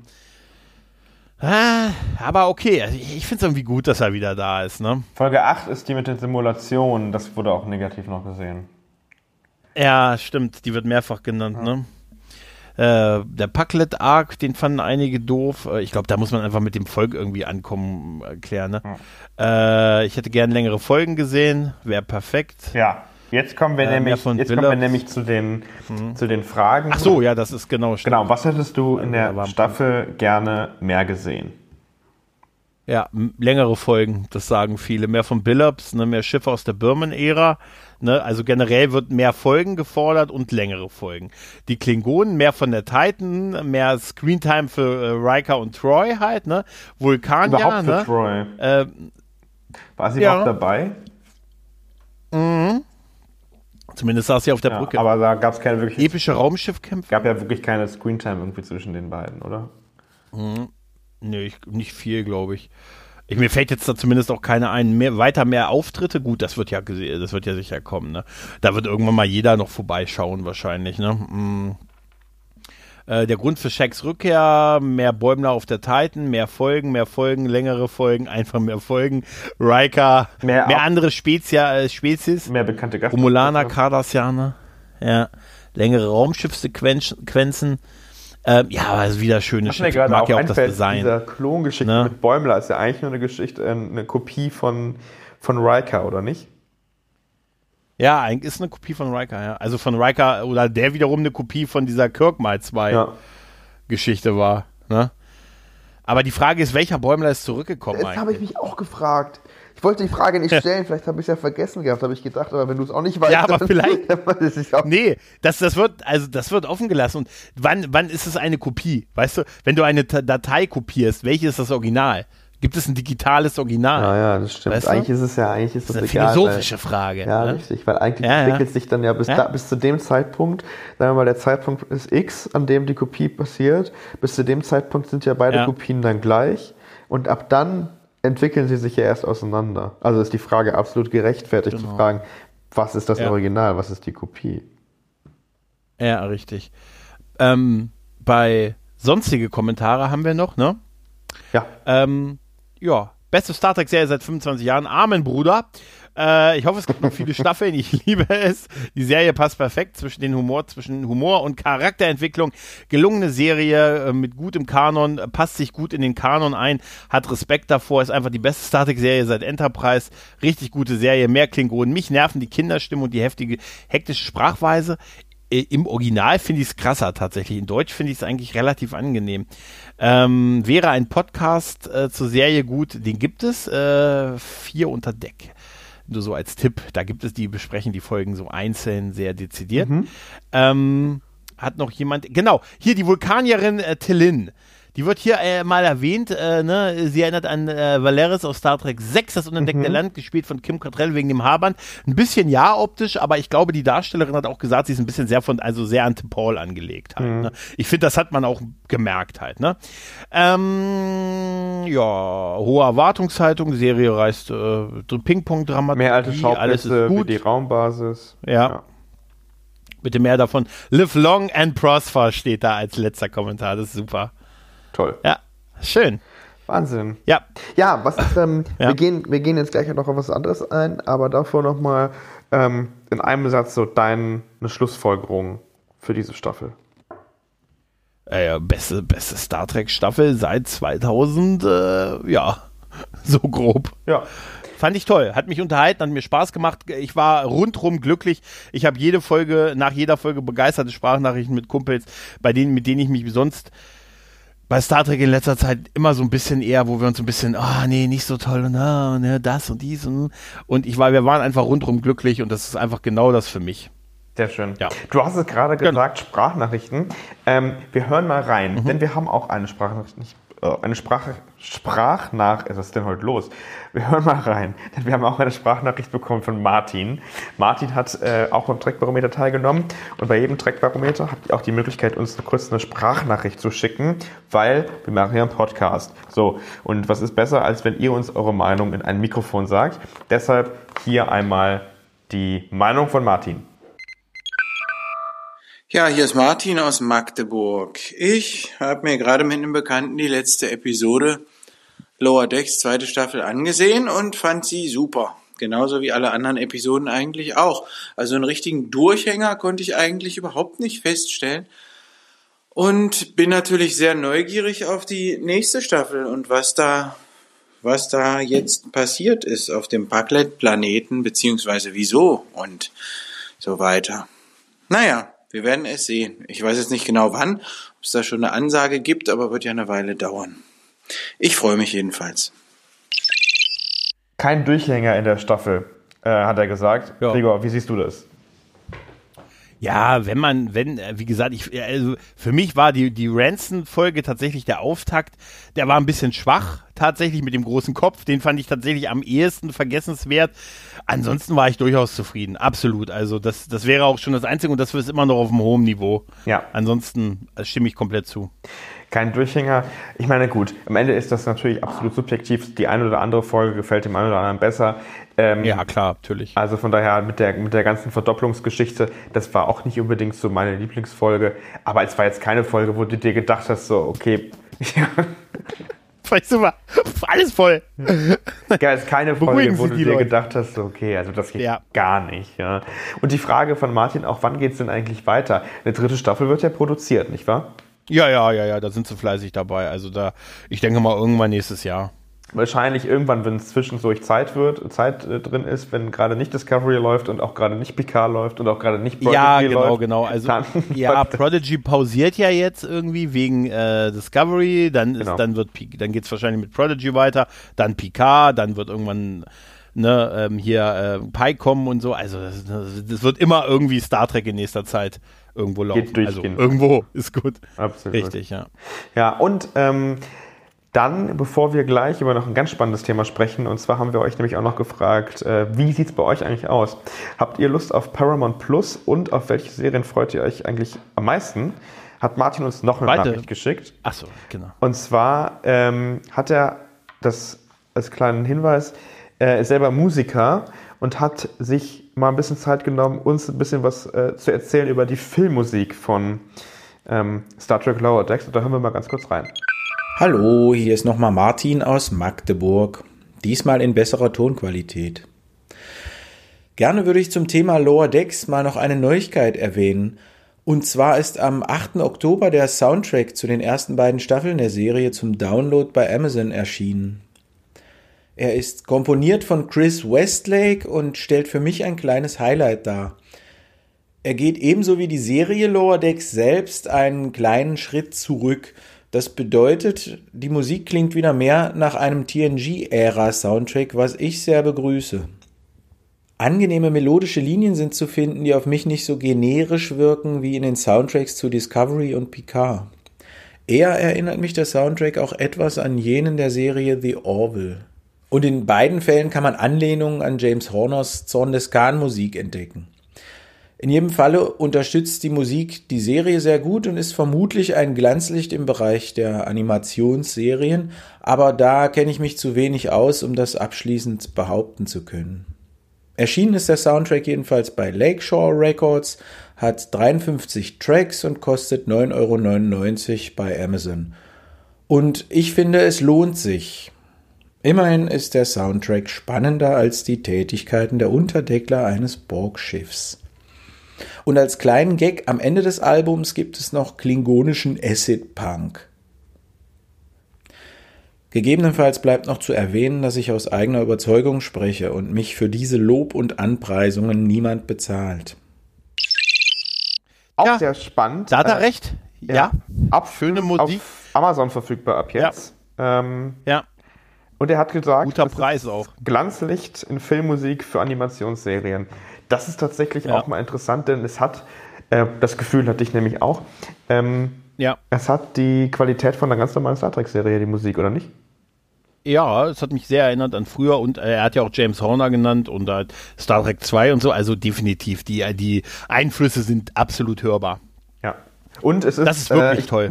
Ah, aber okay, also ich, ich finde es irgendwie gut, dass er wieder da ist. Ne? Folge 8 ist die mit den Simulationen, das wurde auch negativ noch gesehen. Ja, stimmt, die wird mehrfach genannt, ja. ne? Äh, der Packlet Arc, den fanden einige doof. Äh, ich glaube, da muss man einfach mit dem Volk irgendwie ankommen, erklären. Ne? Ja. Äh, ich hätte gern längere Folgen gesehen, wäre perfekt. Ja. Jetzt kommen wir, äh, nämlich, jetzt kommen wir nämlich zu den, mhm. zu den Fragen. Ach so, ja, das ist genau. Stimmt. Genau, was hättest du in der Staffel gerne mehr gesehen? Ja, längere Folgen, das sagen viele. Mehr von Billups, ne, mehr Schiffe aus der Birman-Ära. Ne, also generell wird mehr Folgen gefordert und längere Folgen. Die Klingonen, mehr von der Titan, mehr Screentime für äh, Riker und Troy halt, ne? Vulkanier, Überhaupt für ne? Troy. Äh, War sie ja. überhaupt dabei? Mhm. Zumindest saß sie auf der ja, Brücke. Aber da gab es keine wirklich. Epische Raumschiffkämpfe? gab ja wirklich keine Screentime irgendwie zwischen den beiden, oder? Mhm. Nee, ich, nicht viel, glaube ich. Ich. Mir fällt jetzt da zumindest auch keine ein. Mehr, weiter mehr Auftritte, gut, das wird ja das wird ja sicher kommen, ne? Da wird irgendwann mal jeder noch vorbeischauen, wahrscheinlich, ne? Mhm. Äh, der Grund für Shacks Rückkehr, mehr Bäumler auf der Titan, mehr Folgen, mehr Folgen, längere Folgen, einfach mehr Folgen. Riker, mehr, mehr andere Spezia, äh, Spezies. Mehr bekannte Gast Romulaner, Cardassianer. Ja. Längere Raumschiffsequenzen. Ähm, ja, also wieder schöne Schiffe. Ich mag ja auch das Design. Dieser Klongeschichte ne? mit Bäumler ist ja eigentlich nur eine Geschichte, äh, eine Kopie von, von Riker, oder nicht? Ja, eigentlich ist eine Kopie von Riker, ja. Also von Riker oder der wiederum eine Kopie von dieser Kirk mal 2 ja. Geschichte war. Ne? Aber die Frage ist, welcher Bäumler ist zurückgekommen? Das habe ich mich auch gefragt. Ich wollte die Frage nicht stellen, vielleicht habe ich es ja vergessen gehabt, habe ich gedacht, aber wenn du es auch nicht weißt, ja, aber vielleicht. nee, das, das wird, also das wird offen gelassen. Und wann, wann ist es eine Kopie? Weißt du, wenn du eine Datei kopierst, welches ist das Original? Gibt es ein digitales Original? Ja, ja, das stimmt. Weißt du? Eigentlich ist es ja, eigentlich ist das, das ist eine egal, philosophische weil, Frage. Ja, ne? richtig, weil eigentlich ja, entwickelt ja. sich dann ja bis, ja. Da, bis zu dem Zeitpunkt, sagen wir mal, der Zeitpunkt ist X, an dem die Kopie passiert. Bis zu dem Zeitpunkt sind ja beide Kopien dann gleich. Und ab dann entwickeln sie sich ja erst auseinander. Also ist die Frage absolut gerechtfertigt genau. zu fragen, was ist das Original, was ist die Kopie? Ja, richtig. Ähm, bei sonstige Kommentare haben wir noch, ne? Ja. Ähm, ja, beste Star Trek-Serie seit 25 Jahren. Amen, Bruder. Äh, ich hoffe, es gibt noch viele Staffeln. Ich liebe es. Die Serie passt perfekt zwischen den Humor, zwischen Humor und Charakterentwicklung. Gelungene Serie äh, mit gutem Kanon, passt sich gut in den Kanon ein, hat Respekt davor, ist einfach die beste Star Trek-Serie seit Enterprise. Richtig gute Serie, mehr Klingonen. Mich nerven die Kinderstimme und die heftige, hektische Sprachweise. Äh, Im Original finde ich es krasser tatsächlich. In Deutsch finde ich es eigentlich relativ angenehm. Ähm, wäre ein Podcast äh, zur Serie gut, den gibt es. Äh, vier unter Deck. Nur so als Tipp, da gibt es die, besprechen die Folgen so einzeln sehr dezidiert. Mhm. Ähm, hat noch jemand, genau, hier die Vulkanierin äh, Tillin. Die wird hier äh, mal erwähnt. Äh, ne? Sie erinnert an äh, Valeris aus Star Trek 6, das unentdeckte mhm. Land, gespielt von Kim Cattrall wegen dem Haarband. Ein bisschen ja optisch, aber ich glaube, die Darstellerin hat auch gesagt, sie ist ein bisschen sehr von, also sehr an Tim Paul angelegt halt. Mhm. Ne? Ich finde, das hat man auch gemerkt halt. Ne? Ähm, ja, hohe Erwartungshaltung. Serie reißt äh, Ping-Pong-Dramaturgie. Mehr alte Schauplätze wie die Raumbasis. ja. ja. Bitte mehr davon. Live long and prosper steht da als letzter Kommentar. Das ist super. Toll. Ja, schön. Wahnsinn. Ja. Ja, was ist, ähm, ja. Wir, gehen, wir gehen jetzt gleich noch auf was anderes ein, aber davor nochmal ähm, in einem Satz so deine Schlussfolgerung für diese Staffel. Äh, beste, beste Star Trek Staffel seit 2000, äh, ja, so grob. Ja. Fand ich toll, hat mich unterhalten, hat mir Spaß gemacht. Ich war rundrum glücklich. Ich habe jede Folge, nach jeder Folge begeisterte Sprachnachrichten mit Kumpels, bei denen, mit denen ich mich sonst bei Star Trek in letzter Zeit immer so ein bisschen eher, wo wir uns ein bisschen, ah, oh, nee, nicht so toll und ah, ne, das und dies und, und ich war, wir waren einfach rundrum glücklich und das ist einfach genau das für mich. Sehr schön. Ja. Du hast es gerade gesagt, genau. Sprachnachrichten. Ähm, wir hören mal rein, mhm. denn wir haben auch eine Sprachnachricht eine Sprache, Sprachnach, was ist denn heute los? Wir hören mal rein, denn wir haben auch eine Sprachnachricht bekommen von Martin. Martin hat äh, auch beim Trackbarometer teilgenommen und bei jedem Trackbarometer habt ihr auch die Möglichkeit, uns kurz eine Sprachnachricht zu schicken, weil wir machen ja einen Podcast. So, und was ist besser, als wenn ihr uns eure Meinung in ein Mikrofon sagt? Deshalb hier einmal die Meinung von Martin. Ja, hier ist Martin aus Magdeburg. Ich habe mir gerade mit einem Bekannten die letzte Episode Lower Decks zweite Staffel angesehen und fand sie super. Genauso wie alle anderen Episoden eigentlich auch. Also einen richtigen Durchhänger konnte ich eigentlich überhaupt nicht feststellen. Und bin natürlich sehr neugierig auf die nächste Staffel und was da, was da jetzt passiert ist auf dem Parklet-Planeten, beziehungsweise wieso und so weiter. Naja, wir werden es sehen. Ich weiß jetzt nicht genau wann, ob es da schon eine Ansage gibt, aber wird ja eine Weile dauern. Ich freue mich jedenfalls. Kein Durchhänger in der Staffel, äh, hat er gesagt. Ja. Gregor, wie siehst du das? Ja, wenn man, wenn, äh, wie gesagt, ich, also für mich war die, die Ranson-Folge tatsächlich der Auftakt. Der war ein bisschen schwach, tatsächlich mit dem großen Kopf. Den fand ich tatsächlich am ehesten vergessenswert. Ansonsten war ich durchaus zufrieden, absolut. Also das, das wäre auch schon das Einzige und das ist immer noch auf einem hohen Niveau. Ja. Ansonsten äh, stimme ich komplett zu kein Durchhänger. Ich meine, gut, am Ende ist das natürlich absolut subjektiv. Die eine oder andere Folge gefällt dem einen oder anderen besser. Ähm, ja, klar, natürlich. Also von daher mit der, mit der ganzen Verdopplungsgeschichte, das war auch nicht unbedingt so meine Lieblingsfolge. Aber es war jetzt keine Folge, wo du dir gedacht hast, so, okay, ja. Weißt du mal, alles voll. Ja, es ist keine Folge, wo du dir Leute. gedacht hast, so, okay, also das geht ja. gar nicht. Ja. Und die Frage von Martin, auch wann geht es denn eigentlich weiter? Eine dritte Staffel wird ja produziert, nicht wahr? Ja, ja, ja, ja, da sind sie fleißig dabei. Also da, ich denke mal irgendwann nächstes Jahr. Wahrscheinlich irgendwann, wenn es zwischendurch Zeit wird, Zeit äh, drin ist, wenn gerade nicht Discovery läuft und auch gerade nicht Picard läuft und auch gerade nicht Prodigy ja, genau, läuft. genau. Also ja, Prodigy pausiert ja jetzt irgendwie wegen äh, Discovery, dann ist, genau. dann wird dann geht's wahrscheinlich mit Prodigy weiter, dann Picard, dann wird irgendwann ne, ähm, hier äh, kommen und so. Also das, das, wird immer irgendwie Star Trek in nächster Zeit irgendwo laufen. Geht durchgehen. Also irgendwo ist gut. Absolut. Richtig, ja. Ja, und ähm, dann, bevor wir gleich über noch ein ganz spannendes Thema sprechen, und zwar haben wir euch nämlich auch noch gefragt, äh, wie sieht es bei euch eigentlich aus? Habt ihr Lust auf Paramount Plus und auf welche Serien freut ihr euch eigentlich am meisten? Hat Martin uns noch eine Beide. Nachricht geschickt. Achso, genau. Und zwar ähm, hat er das als kleinen Hinweis, er ist selber Musiker und hat sich mal ein bisschen Zeit genommen, uns ein bisschen was äh, zu erzählen über die Filmmusik von ähm, Star Trek Lower Decks. Und da hören wir mal ganz kurz rein. Hallo, hier ist nochmal Martin aus Magdeburg. Diesmal in besserer Tonqualität. Gerne würde ich zum Thema Lower Decks mal noch eine Neuigkeit erwähnen. Und zwar ist am 8. Oktober der Soundtrack zu den ersten beiden Staffeln der Serie zum Download bei Amazon erschienen. Er ist komponiert von Chris Westlake und stellt für mich ein kleines Highlight dar. Er geht ebenso wie die Serie Lower Decks selbst einen kleinen Schritt zurück. Das bedeutet, die Musik klingt wieder mehr nach einem TNG-Ära-Soundtrack, was ich sehr begrüße. Angenehme melodische Linien sind zu finden, die auf mich nicht so generisch wirken wie in den Soundtracks zu Discovery und Picard. Eher erinnert mich der Soundtrack auch etwas an jenen der Serie The Orville. Und in beiden Fällen kann man Anlehnungen an James Horners Zorn des Khan Musik entdecken. In jedem Falle unterstützt die Musik die Serie sehr gut und ist vermutlich ein Glanzlicht im Bereich der Animationsserien, aber da kenne ich mich zu wenig aus, um das abschließend behaupten zu können. Erschienen ist der Soundtrack jedenfalls bei Lakeshore Records, hat 53 Tracks und kostet 9,99 Euro bei Amazon. Und ich finde, es lohnt sich. Immerhin ist der Soundtrack spannender als die Tätigkeiten der Unterdeckler eines Borgschiffs. Und als kleinen Gag am Ende des Albums gibt es noch klingonischen Acid Punk. Gegebenenfalls bleibt noch zu erwähnen, dass ich aus eigener Überzeugung spreche und mich für diese Lob und Anpreisungen niemand bezahlt. Auch ja, sehr spannend. Da hat er äh, recht. Ja. ja. Ab, Schöne Musik. Auf Amazon verfügbar ab jetzt. Ja. Ähm, ja. Und er hat gesagt, guter Preis auch. Glanzlicht in Filmmusik für Animationsserien. Das ist tatsächlich ja. auch mal interessant, denn es hat, äh, das Gefühl hatte ich nämlich auch, ähm, Ja. Es hat die Qualität von einer ganz normalen Star Trek-Serie, die Musik, oder nicht? Ja, es hat mich sehr erinnert an früher und äh, er hat ja auch James Horner genannt und halt Star Trek 2 und so, also definitiv, die, die Einflüsse sind absolut hörbar. Ja. Und es ist, das ist wirklich äh, toll.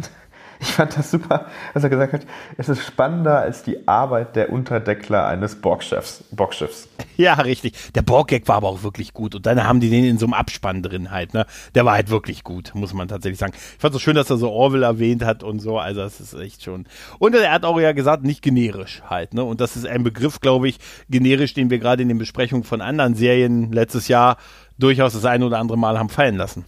Ich fand das super, was er gesagt hat. Es ist spannender als die Arbeit der Unterdeckler eines Borgschiffs. Borgschiffs. Ja, richtig. Der Borg-Gag war aber auch wirklich gut. Und dann haben die den in so einem Abspann drin halt. Ne? Der war halt wirklich gut, muss man tatsächlich sagen. Ich fand es so schön, dass er so Orwell erwähnt hat und so. Also das ist echt schon. Und er hat auch ja gesagt, nicht generisch halt. Ne? Und das ist ein Begriff, glaube ich, generisch, den wir gerade in den Besprechungen von anderen Serien letztes Jahr durchaus das eine oder andere Mal haben fallen lassen.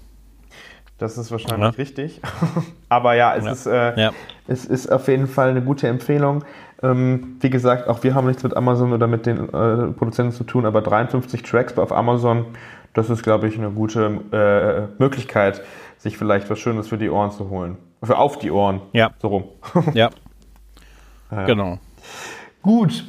Das ist wahrscheinlich ja. richtig. Aber ja, es, ja. Ist, äh, ja. es ist auf jeden Fall eine gute Empfehlung. Ähm, wie gesagt, auch wir haben nichts mit Amazon oder mit den äh, Produzenten zu tun, aber 53 Tracks auf Amazon, das ist, glaube ich, eine gute äh, Möglichkeit, sich vielleicht was Schönes für die Ohren zu holen. Für auf die Ohren. Ja. So rum. ja. Genau. Gut,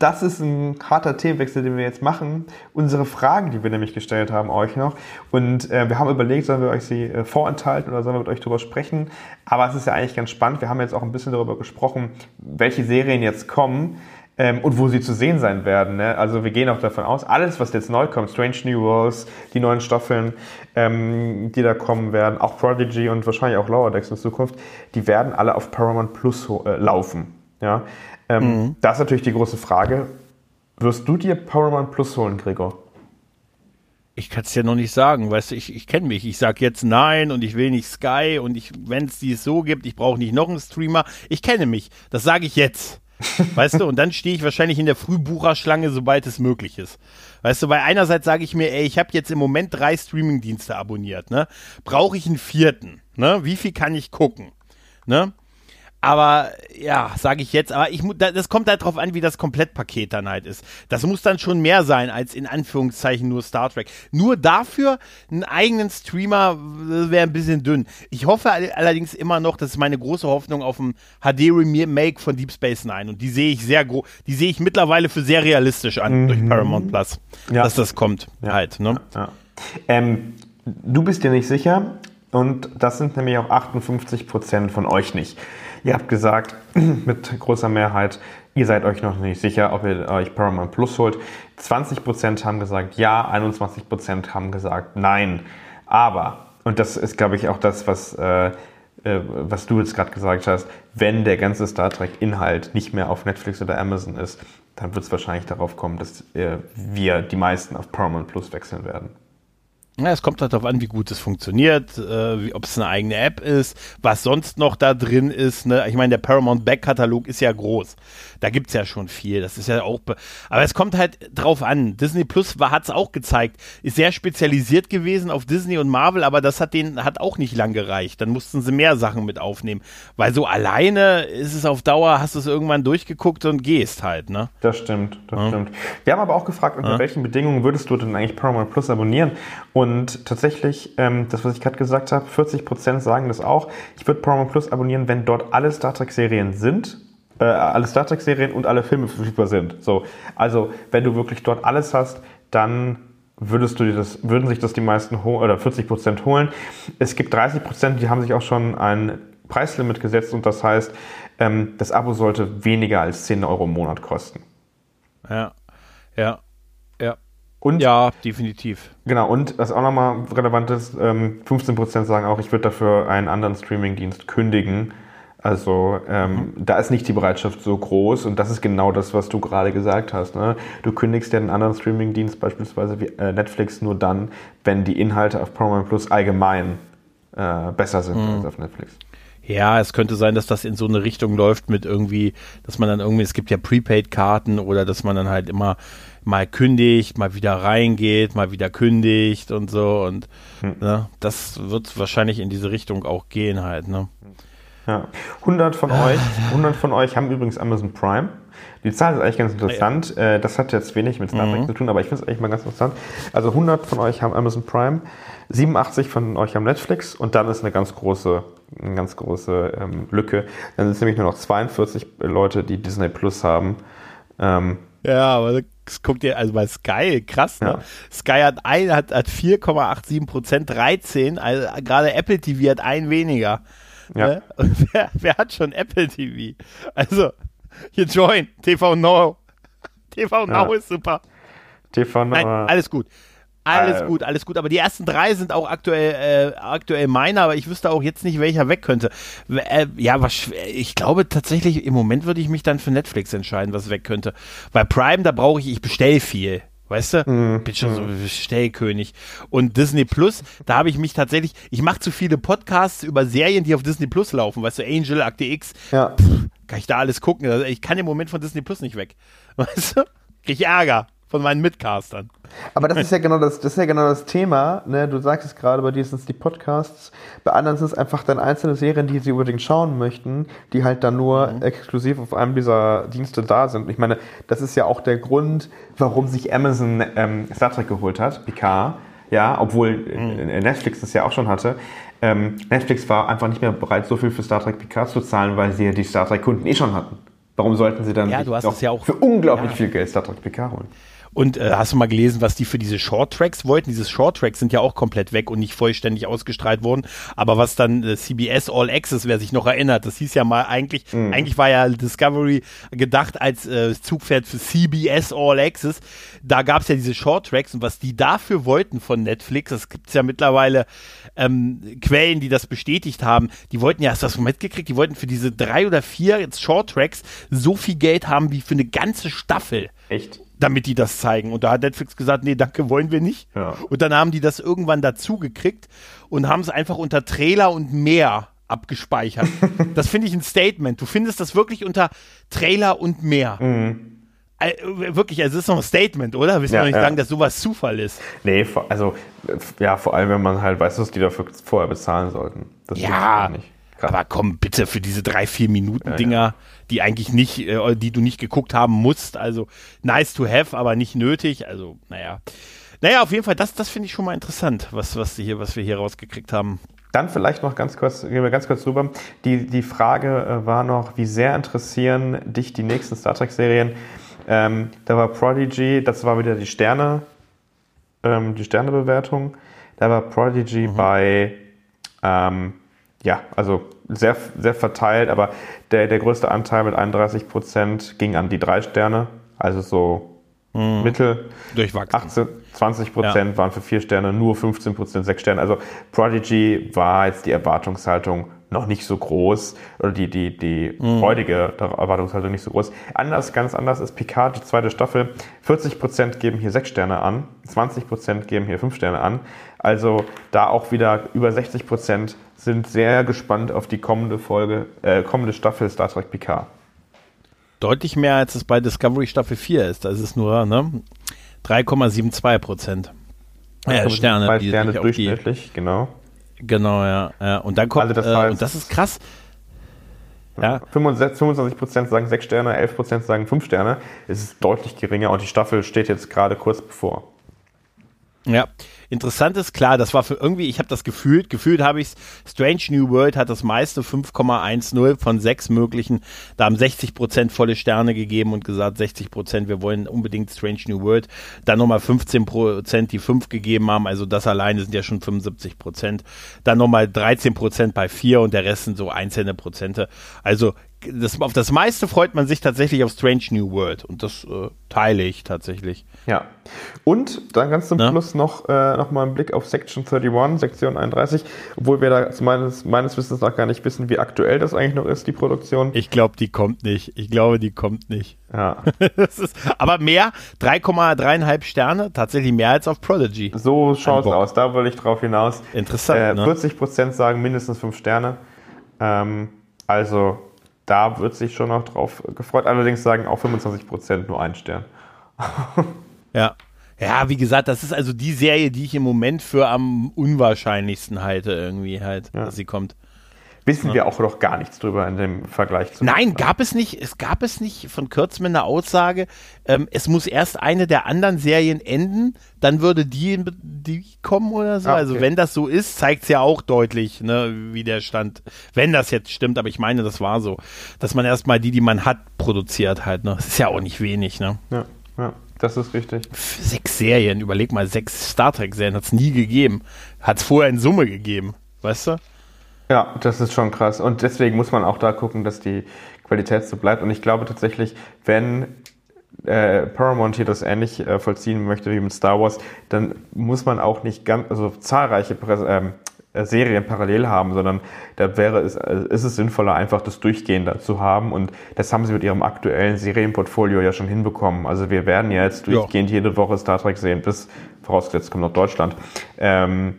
das ist ein harter Themenwechsel, den wir jetzt machen. Unsere Fragen, die wir nämlich gestellt haben, euch noch. Und äh, wir haben überlegt, sollen wir euch sie äh, vorenthalten oder sollen wir mit euch darüber sprechen. Aber es ist ja eigentlich ganz spannend. Wir haben jetzt auch ein bisschen darüber gesprochen, welche Serien jetzt kommen ähm, und wo sie zu sehen sein werden. Ne? Also wir gehen auch davon aus, alles, was jetzt neu kommt, Strange New Worlds, die neuen Staffeln, ähm, die da kommen werden, auch Prodigy und wahrscheinlich auch Lower Decks in Zukunft, die werden alle auf Paramount Plus äh, laufen. Ja, ähm, mhm. Das ist natürlich die große Frage. Wirst du dir Paramount Plus holen, Gregor? Ich kann es ja noch nicht sagen, weißt du, ich, ich kenne mich. Ich sage jetzt nein und ich will nicht Sky und ich, wenn es dies so gibt, ich brauche nicht noch einen Streamer. Ich kenne mich. Das sage ich jetzt. weißt du, und dann stehe ich wahrscheinlich in der Frühbucherschlange, sobald es möglich ist. Weißt du, weil einerseits sage ich mir, ey, ich habe jetzt im Moment drei Streamingdienste abonniert, ne? Brauche ich einen vierten, ne? Wie viel kann ich gucken? Ne? Aber ja, sage ich jetzt, aber ich das kommt halt drauf an, wie das Komplettpaket dann halt ist. Das muss dann schon mehr sein als in Anführungszeichen nur Star Trek. Nur dafür einen eigenen Streamer wäre ein bisschen dünn. Ich hoffe allerdings immer noch, das ist meine große Hoffnung auf ein HD Remake von Deep Space Nine und die sehe ich sehr groß, die sehe ich mittlerweile für sehr realistisch an mhm. durch Paramount Plus, ja. dass das kommt ja. halt. Ne? Ja. Ähm, du bist dir nicht sicher und das sind nämlich auch 58 Prozent von euch nicht. Ihr habt gesagt, mit großer Mehrheit, ihr seid euch noch nicht sicher, ob ihr euch Paramount Plus holt. 20% haben gesagt ja, 21% haben gesagt nein. Aber, und das ist, glaube ich, auch das, was, äh, äh, was du jetzt gerade gesagt hast, wenn der ganze Star Trek-Inhalt nicht mehr auf Netflix oder Amazon ist, dann wird es wahrscheinlich darauf kommen, dass äh, wir die meisten auf Paramount Plus wechseln werden. Ja, es kommt halt darauf an, wie gut es funktioniert, äh, ob es eine eigene App ist, was sonst noch da drin ist. Ne? Ich meine, der Paramount Back-Katalog ist ja groß. Da gibt es ja schon viel. Das ist ja auch. Aber es kommt halt drauf an. Disney Plus hat es auch gezeigt. Ist sehr spezialisiert gewesen auf Disney und Marvel, aber das hat denen hat auch nicht lang gereicht. Dann mussten sie mehr Sachen mit aufnehmen. Weil so alleine ist es auf Dauer, hast du es irgendwann durchgeguckt und gehst halt, ne? Das stimmt, das ja. stimmt. Wir haben aber auch gefragt, unter ja. welchen Bedingungen würdest du denn eigentlich Paramount Plus abonnieren? Und tatsächlich, ähm, das, was ich gerade gesagt habe, 40% sagen das auch. Ich würde Paramount Plus abonnieren, wenn dort alle Star Trek-Serien sind äh, alle Star Trek-Serien und alle Filme verfügbar sind. So, also wenn du wirklich dort alles hast, dann würdest du dir das, würden sich das die meisten oder 40 Prozent holen. Es gibt 30 Prozent, die haben sich auch schon ein Preislimit gesetzt und das heißt, ähm, das Abo sollte weniger als 10 Euro im Monat kosten. Ja, ja. Und, ja, definitiv. Genau, und was auch nochmal relevant ist, ähm, 15% sagen auch, ich würde dafür einen anderen Streamingdienst kündigen, also ähm, mhm. da ist nicht die Bereitschaft so groß und das ist genau das, was du gerade gesagt hast. Ne? Du kündigst ja einen anderen Streamingdienst, beispielsweise wie äh, Netflix, nur dann, wenn die Inhalte auf Paramount Plus allgemein äh, besser sind mhm. als auf Netflix. Ja, es könnte sein, dass das in so eine Richtung läuft mit irgendwie, dass man dann irgendwie, es gibt ja Prepaid-Karten oder dass man dann halt immer mal kündigt, mal wieder reingeht, mal wieder kündigt und so und hm. ne, das wird wahrscheinlich in diese Richtung auch gehen halt, ne? Ja. 100 von euch, 100 von euch haben übrigens Amazon Prime. Die Zahl ist eigentlich ganz interessant. Ja. Äh, das hat jetzt wenig mit Star Trek mhm. zu tun, aber ich finde es eigentlich mal ganz interessant. Also 100 von euch haben Amazon Prime, 87 von euch haben Netflix und dann ist eine ganz große, eine ganz große ähm, Lücke. Dann sind es nämlich nur noch 42 Leute, die Disney Plus haben. Ähm, ja, aber guckt ihr, also bei Sky, krass, ne? Ja. Sky hat, hat, hat 4,87 Prozent, 13, also gerade Apple TV hat ein weniger. Ja. Ne? Wer, wer, hat schon Apple TV? Also, hier join, TV Now. TV Now ja. ist super. TV Now. Nein, alles gut. Alles äh, gut, alles gut. Aber die ersten drei sind auch aktuell, äh, aktuell meine, aber ich wüsste auch jetzt nicht, welcher weg könnte. Äh, ja, was, ich glaube tatsächlich, im Moment würde ich mich dann für Netflix entscheiden, was weg könnte. Weil Prime, da brauche ich, ich bestell viel. Weißt du? Mm, Bin schon mm. so Bestellkönig. Und Disney Plus, da habe ich mich tatsächlich, ich mache zu viele Podcasts über Serien, die auf Disney Plus laufen. Weißt du, Angel, Akte X. Ja. Pff, kann ich da alles gucken? Also ich kann im Moment von Disney Plus nicht weg. Weißt du? Krieg ich Ärger von meinen Mitcastern. Aber das ist ja genau das, das ist ja genau das Thema. Ne? Du sagst es gerade, bei dir sind es die Podcasts, bei anderen sind es einfach dann einzelne Serien, die sie unbedingt schauen möchten, die halt dann nur mhm. exklusiv auf einem dieser Dienste da sind. Ich meine, das ist ja auch der Grund, warum sich Amazon ähm, Star Trek geholt hat, Picard. Ja, obwohl mhm. Netflix das ja auch schon hatte. Ähm, Netflix war einfach nicht mehr bereit, so viel für Star Trek Picard zu zahlen, weil sie ja die Star Trek Kunden eh schon hatten. Warum sollten sie dann ja, ja auch, für unglaublich ja. viel Geld Star Trek Picard holen? Und äh, hast du mal gelesen, was die für diese Short Tracks wollten? Diese Short Tracks sind ja auch komplett weg und nicht vollständig ausgestrahlt worden. Aber was dann äh, CBS All Access, wer sich noch erinnert, das hieß ja mal eigentlich, mhm. eigentlich war ja Discovery gedacht als äh, Zugpferd für CBS All Access. Da gab es ja diese Short Tracks und was die dafür wollten von Netflix, das gibt's ja mittlerweile ähm, Quellen, die das bestätigt haben. Die wollten ja, hast du das mitgekriegt? Die wollten für diese drei oder vier Short Tracks so viel Geld haben wie für eine ganze Staffel. Echt? Damit die das zeigen. Und da hat Netflix gesagt, nee, danke, wollen wir nicht. Ja. Und dann haben die das irgendwann dazu gekriegt und haben es einfach unter Trailer und mehr abgespeichert. das finde ich ein Statement. Du findest das wirklich unter Trailer und mehr. Mhm. Äh, wirklich, also es ist noch ein Statement, oder? Willst du ja, nicht ja. sagen, dass sowas Zufall ist? Nee, also ja, vor allem, wenn man halt weiß, was die dafür vorher bezahlen sollten. Das ja, nicht. Aber komm bitte für diese drei, vier Minuten Dinger, ja, ja. Die eigentlich nicht, äh, die du nicht geguckt haben musst. Also nice to have, aber nicht nötig. Also, naja. Naja, auf jeden Fall, das, das finde ich schon mal interessant, was, was, hier, was wir hier rausgekriegt haben. Dann vielleicht noch ganz kurz, gehen wir ganz kurz drüber. Die, die Frage äh, war noch, wie sehr interessieren dich die nächsten Star Trek-Serien? Ähm, da war Prodigy, das war wieder die Sterne, ähm, die Sternebewertung. Da war Prodigy mhm. bei ähm, ja, also sehr, sehr verteilt, aber der, der größte Anteil mit 31 Prozent ging an die drei Sterne, also so mhm. Mittel. Durchwachsen. 18, 20 Prozent ja. waren für vier Sterne, nur 15 Prozent sechs Sterne. Also Prodigy war jetzt die Erwartungshaltung noch nicht so groß oder die, die, die mhm. freudige Erwartungshaltung nicht so groß. Anders, ganz anders ist Picard, die zweite Staffel. 40 Prozent geben hier sechs Sterne an, 20 Prozent geben hier fünf Sterne an. Also da auch wieder über 60 Prozent sind sehr gespannt auf die kommende Folge, äh, kommende Staffel Star Trek Picard. Deutlich mehr als es bei Discovery Staffel 4 ist. Da ist es nur ne, 3,72 Prozent. Ja, Sterne. Zwei Sterne durchschnittlich, die, genau. Genau, ja. ja. Und dann kommt, also das, heißt, äh, und das ist krass. Ja. 25 Prozent sagen 6 Sterne, 11 Prozent sagen 5 Sterne. Es ist deutlich geringer und die Staffel steht jetzt gerade kurz bevor. Ja, interessant ist klar, das war für irgendwie, ich habe das gefühlt, gefühlt habe ich es, Strange New World hat das meiste 5,10 von sechs möglichen, da haben 60 Prozent volle Sterne gegeben und gesagt 60 Prozent, wir wollen unbedingt Strange New World, dann nochmal 15 Prozent, die 5 gegeben haben, also das alleine sind ja schon 75 Prozent, dann nochmal 13 Prozent bei 4 und der Rest sind so einzelne Prozente, also das, auf das meiste freut man sich tatsächlich auf Strange New World und das äh, teile ich tatsächlich. Ja. Und dann ganz zum ja? Schluss noch, äh, noch mal ein Blick auf Section 31, Sektion 31, obwohl wir da meines, meines Wissens nach gar nicht wissen, wie aktuell das eigentlich noch ist, die Produktion. Ich glaube, die kommt nicht. Ich glaube, die kommt nicht. Ja. ist, aber mehr, 3,3,5 Sterne, tatsächlich mehr als auf Prodigy. So schaut es aus, da will ich drauf hinaus. Interessant. Äh, ne? 40% sagen mindestens 5 Sterne. Ähm, also da wird sich schon noch drauf gefreut. Allerdings sagen auch 25 Prozent nur ein Stern. ja. Ja, wie gesagt, das ist also die Serie, die ich im Moment für am unwahrscheinlichsten halte, irgendwie halt, ja. dass sie kommt wissen ja. wir auch noch gar nichts drüber in dem Vergleich zu. Nein, gab es nicht. Es gab es nicht von Kürzmann eine Aussage, ähm, es muss erst eine der anderen Serien enden, dann würde die, die kommen oder so. Ah, also okay. Also wenn das so ist, zeigt es ja auch deutlich, ne, wie der Stand, wenn das jetzt stimmt, aber ich meine, das war so, dass man erstmal die, die man hat, produziert halt. Ne? Das ist ja auch nicht wenig, ne? Ja, ja. Das ist richtig. Sechs Serien, überleg mal, sechs Star Trek-Serien hat es nie gegeben. Hat es vorher in Summe gegeben, weißt du? Ja, das ist schon krass. Und deswegen muss man auch da gucken, dass die Qualität so bleibt. Und ich glaube tatsächlich, wenn äh, Paramount hier das ähnlich äh, vollziehen möchte wie mit Star Wars, dann muss man auch nicht ganz, also zahlreiche Präs ähm, äh, Serien parallel haben, sondern da wäre es, äh, ist es sinnvoller, einfach das durchgehender zu haben. Und das haben sie mit ihrem aktuellen Serienportfolio ja schon hinbekommen. Also wir werden ja jetzt durchgehend ja. jede Woche Star Trek sehen, bis vorausgesetzt kommt noch Deutschland. Ähm,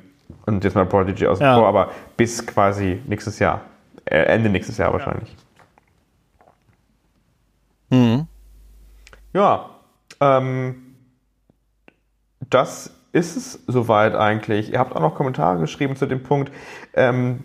und jetzt mal Prodigy aus ja. vor, aber bis quasi nächstes Jahr. Äh, Ende nächstes Jahr wahrscheinlich. Mhm. Ja, ähm, das ist es soweit eigentlich. Ihr habt auch noch Kommentare geschrieben zu dem Punkt, ähm,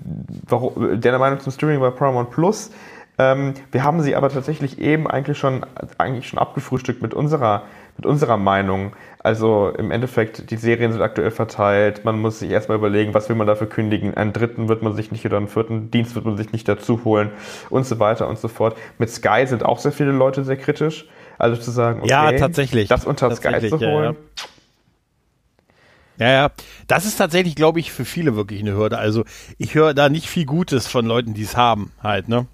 warum, der Meinung zum Streaming bei Paramount Plus. Ähm, wir haben sie aber tatsächlich eben eigentlich schon, eigentlich schon abgefrühstückt mit unserer, mit unserer Meinung. Also im Endeffekt, die Serien sind aktuell verteilt. Man muss sich erstmal überlegen, was will man dafür kündigen. Einen dritten wird man sich nicht oder einen vierten Dienst wird man sich nicht dazu holen und so weiter und so fort. Mit Sky sind auch sehr viele Leute sehr kritisch. Also zu sagen, okay, ja, tatsächlich. das unter tatsächlich, Sky zu holen. Ja, ja. Ja, ja. Das ist tatsächlich, glaube ich, für viele wirklich eine Hürde. Also ich höre da nicht viel Gutes von Leuten, die es haben, halt, ne?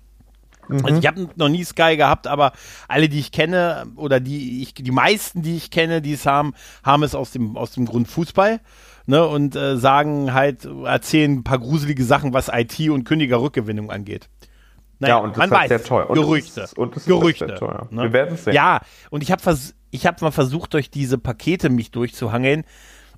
Mhm. Also ich habe noch nie Sky gehabt, aber alle, die ich kenne, oder die ich, die meisten, die ich kenne, die es haben, haben es aus dem, aus dem Grund Fußball. Ne, und äh, sagen halt, erzählen ein paar gruselige Sachen, was IT und Kündigerrückgewinnung angeht. Naja, ja, und das man ist halt weiß, sehr teuer. Und Gerüchte. Das ist, und das Gerüchte. Ist sehr teuer. Ne? Wir werden es sehen. Ja, und ich habe vers ich hab mal versucht, durch diese Pakete mich durchzuhangeln.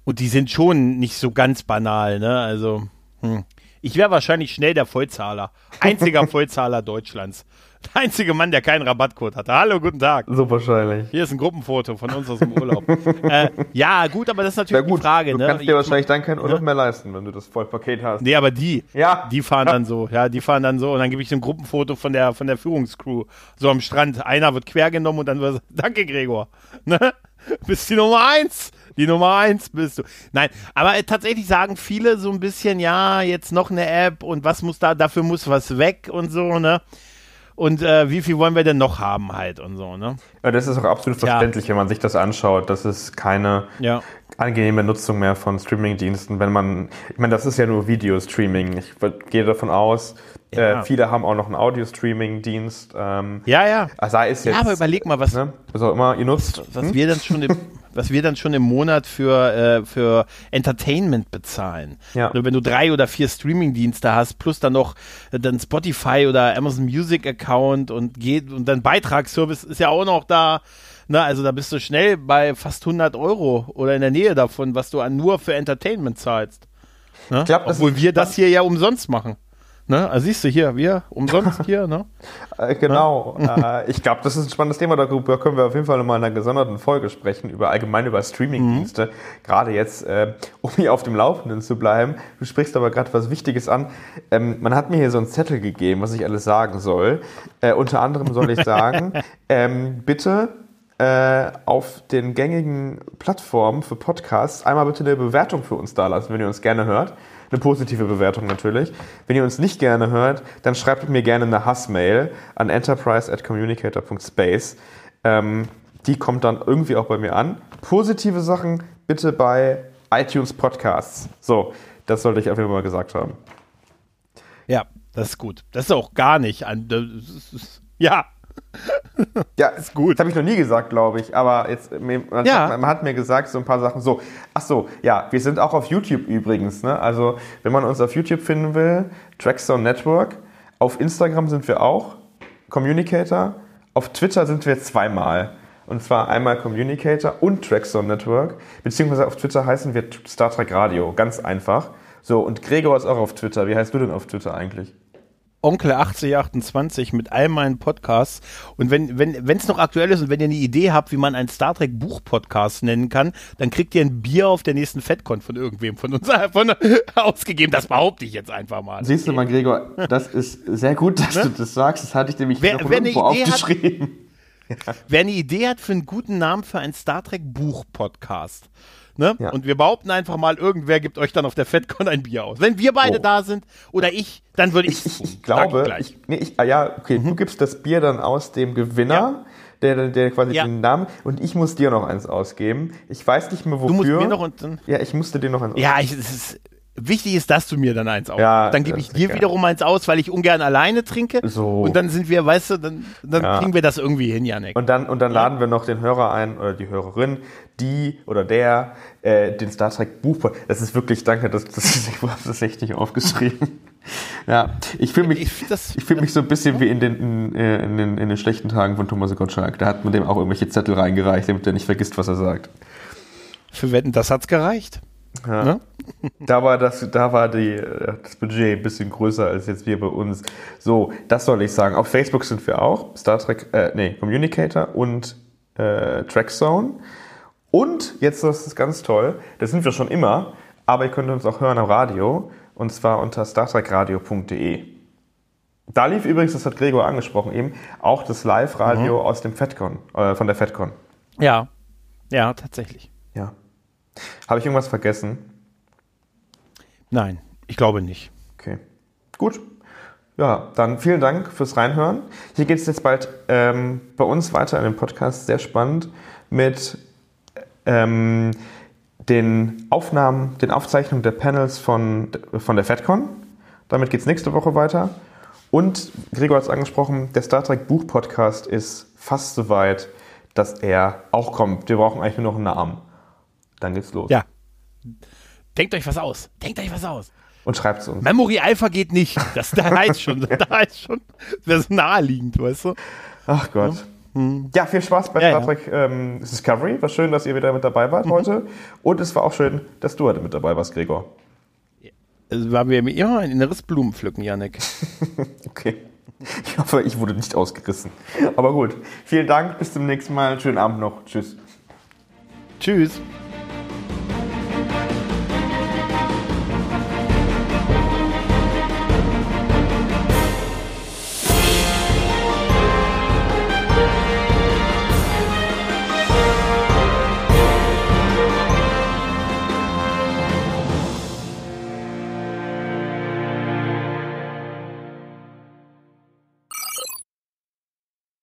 Und die sind schon nicht so ganz banal, ne? Also, hm. Ich wäre wahrscheinlich schnell der Vollzahler. Einziger Vollzahler Deutschlands. Der einzige Mann, der keinen Rabattcode hatte. Hallo, guten Tag. So wahrscheinlich. Hier ist ein Gruppenfoto von uns aus dem Urlaub. äh, ja, gut, aber das ist natürlich gut, die Frage. Du ne? kannst dir ich, wahrscheinlich dann keinen Urlaub ne? mehr leisten, wenn du das Vollpaket hast. Nee, aber die, ja. die fahren dann so. Ja, die fahren dann so und dann gebe ich so ein Gruppenfoto von der, von der Führungscrew. So am Strand. Einer wird quer genommen und dann wird, danke Gregor. Ne? Bist die Nummer eins. Die Nummer eins bist du. Nein, aber äh, tatsächlich sagen viele so ein bisschen, ja, jetzt noch eine App und was muss da, dafür muss was weg und so, ne? und äh, wie viel wollen wir denn noch haben halt und so, ne? Ja, das ist auch absolut verständlich, ja. wenn man sich das anschaut. Das ist keine ja. angenehme Nutzung mehr von Streaming-Diensten, wenn man, ich meine, das ist ja nur Video-Streaming. Ich gehe davon aus, ja. äh, viele haben auch noch einen Audio-Streaming-Dienst. Ähm, ja, ja. Sei es jetzt, ja, aber überleg mal, was, ne, was auch immer ihr nutzt. Was, was hm? wir dann schon im was wir dann schon im Monat für, äh, für Entertainment bezahlen. Ja. Also wenn du drei oder vier Streaming-Dienste hast, plus dann noch äh, dann Spotify oder Amazon Music Account und geht und dann Beitragsservice ist ja auch noch da. Na, ne? also da bist du schnell bei fast 100 Euro oder in der Nähe davon, was du an nur für Entertainment zahlst. Ne? Glaub, Obwohl wir das hier ja umsonst machen. Ne? Also siehst du hier, wir umsonst hier, ne? Äh, genau. Ne? ich glaube, das ist ein spannendes Thema. Darüber können wir auf jeden Fall mal in einer gesonderten Folge sprechen, über allgemein über Streamingdienste. Mhm. Gerade jetzt, äh, um hier auf dem Laufenden zu bleiben. Du sprichst aber gerade was Wichtiges an. Ähm, man hat mir hier so einen Zettel gegeben, was ich alles sagen soll. Äh, unter anderem soll ich sagen, ähm, bitte äh, auf den gängigen Plattformen für Podcasts einmal bitte eine Bewertung für uns da lassen, wenn ihr uns gerne hört. Eine positive Bewertung natürlich. Wenn ihr uns nicht gerne hört, dann schreibt mir gerne eine Hassmail an enterprise@communicator.space. Ähm, die kommt dann irgendwie auch bei mir an. Positive Sachen bitte bei iTunes Podcasts. So, das sollte ich auf jeden Fall mal gesagt haben. Ja, das ist gut. Das ist auch gar nicht an. ja, ja, ist gut. Das habe ich noch nie gesagt, glaube ich. Aber jetzt, man, ja. hat, man, hat, mir gesagt, so ein paar Sachen so. Ach so, ja, wir sind auch auf YouTube übrigens. Ne? Also, wenn man uns auf YouTube finden will, Trackstone Network. Auf Instagram sind wir auch, Communicator. Auf Twitter sind wir zweimal. Und zwar einmal Communicator und Trackstone Network. Beziehungsweise auf Twitter heißen wir Star Trek Radio. Ganz einfach. So, und Gregor ist auch auf Twitter. Wie heißt du denn auf Twitter eigentlich? Onkel 8028 mit all meinen Podcasts. Und wenn wenn wenn, es noch aktuell ist und wenn ihr eine Idee habt, wie man einen Star Trek Buch-Podcast nennen kann, dann kriegt ihr ein Bier auf der nächsten FedCon von irgendwem von uns von, ausgegeben. Das behaupte ich jetzt einfach mal. Siehst du mal, Gregor, das ist sehr gut, dass ne? du das sagst. Das hatte ich nämlich wer, noch wer irgendwo aufgeschrieben. Hat, Wer eine Idee hat für einen guten Namen für einen Star Trek Buch-Podcast, Ne? Ja. Und wir behaupten einfach mal, irgendwer gibt euch dann auf der FedCon ein Bier aus. Wenn wir beide oh. da sind oder ich, dann würde ich Ich, ich glaube, ich, nee, ich, ah, ja, okay, mhm. du gibst das Bier dann aus dem Gewinner. Ja. Der, der quasi ja. den Namen und ich muss dir noch eins ausgeben. Ich weiß nicht mehr wofür. Du musst mir noch und dann Ja, ich musste dir noch eins Ja, ich, es ist Wichtig ist, dass du mir dann eins aus. Ja, dann gebe ich dir geil. wiederum eins aus, weil ich ungern alleine trinke. So. Und dann sind wir, weißt du, dann, dann ja. kriegen wir das irgendwie hin, Janik. Und dann, und dann laden wir noch den Hörer ein oder die Hörerin, die oder der äh, den Star Trek Buch. Das ist wirklich, danke, das, das, ich habe das echt nicht aufgeschrieben. ja, ich fühle mich, ich, ich fühle mich so ein bisschen wie in den, in, äh, in, den, in den schlechten Tagen von Thomas Gottschalk. Da hat man dem auch irgendwelche Zettel reingereicht, damit der nicht vergisst, was er sagt. Für Wetten, das hat's gereicht. Ja. Ne? Da war, das, da war die, das Budget ein bisschen größer als jetzt wir bei uns. So, das soll ich sagen. Auf Facebook sind wir auch. Star Trek, äh, nee, Communicator und äh, Trackzone. Und jetzt das ist ganz toll, das sind wir schon immer, aber ihr könnt uns auch hören am Radio und zwar unter startrekradio.de. Da lief übrigens, das hat Gregor angesprochen eben, auch das Live-Radio mhm. aus dem FedCon, äh, von der FedCon. Ja, ja, tatsächlich. Habe ich irgendwas vergessen? Nein, ich glaube nicht. Okay. Gut. Ja, dann vielen Dank fürs Reinhören. Hier geht es jetzt bald ähm, bei uns weiter in dem Podcast, sehr spannend, mit ähm, den Aufnahmen, den Aufzeichnungen der Panels von, von der FedCon. Damit geht es nächste Woche weiter. Und Gregor hat es angesprochen, der Star Trek Buch Podcast ist fast so weit, dass er auch kommt. Wir brauchen eigentlich nur noch einen Namen. Dann geht's los. Ja. Denkt euch was aus. Denkt euch was aus. Und schreibt es uns. Memory Alpha geht nicht. Das da heißt schon. da heißt schon. Das so naheliegend, weißt du? Ach Gott. Ja. Hm. Ja, viel Spaß bei ja, Star Trek ja. ähm, Discovery. War schön, dass ihr wieder mit dabei wart mhm. heute. Und es war auch schön, dass du heute mit dabei warst, Gregor. Also waren wir immer ein inneres Blumenpflücken, Janik. okay. Ich hoffe, ich wurde nicht ausgerissen. Aber gut. Vielen Dank. Bis zum nächsten Mal. Schönen Abend noch. Tschüss. Tschüss.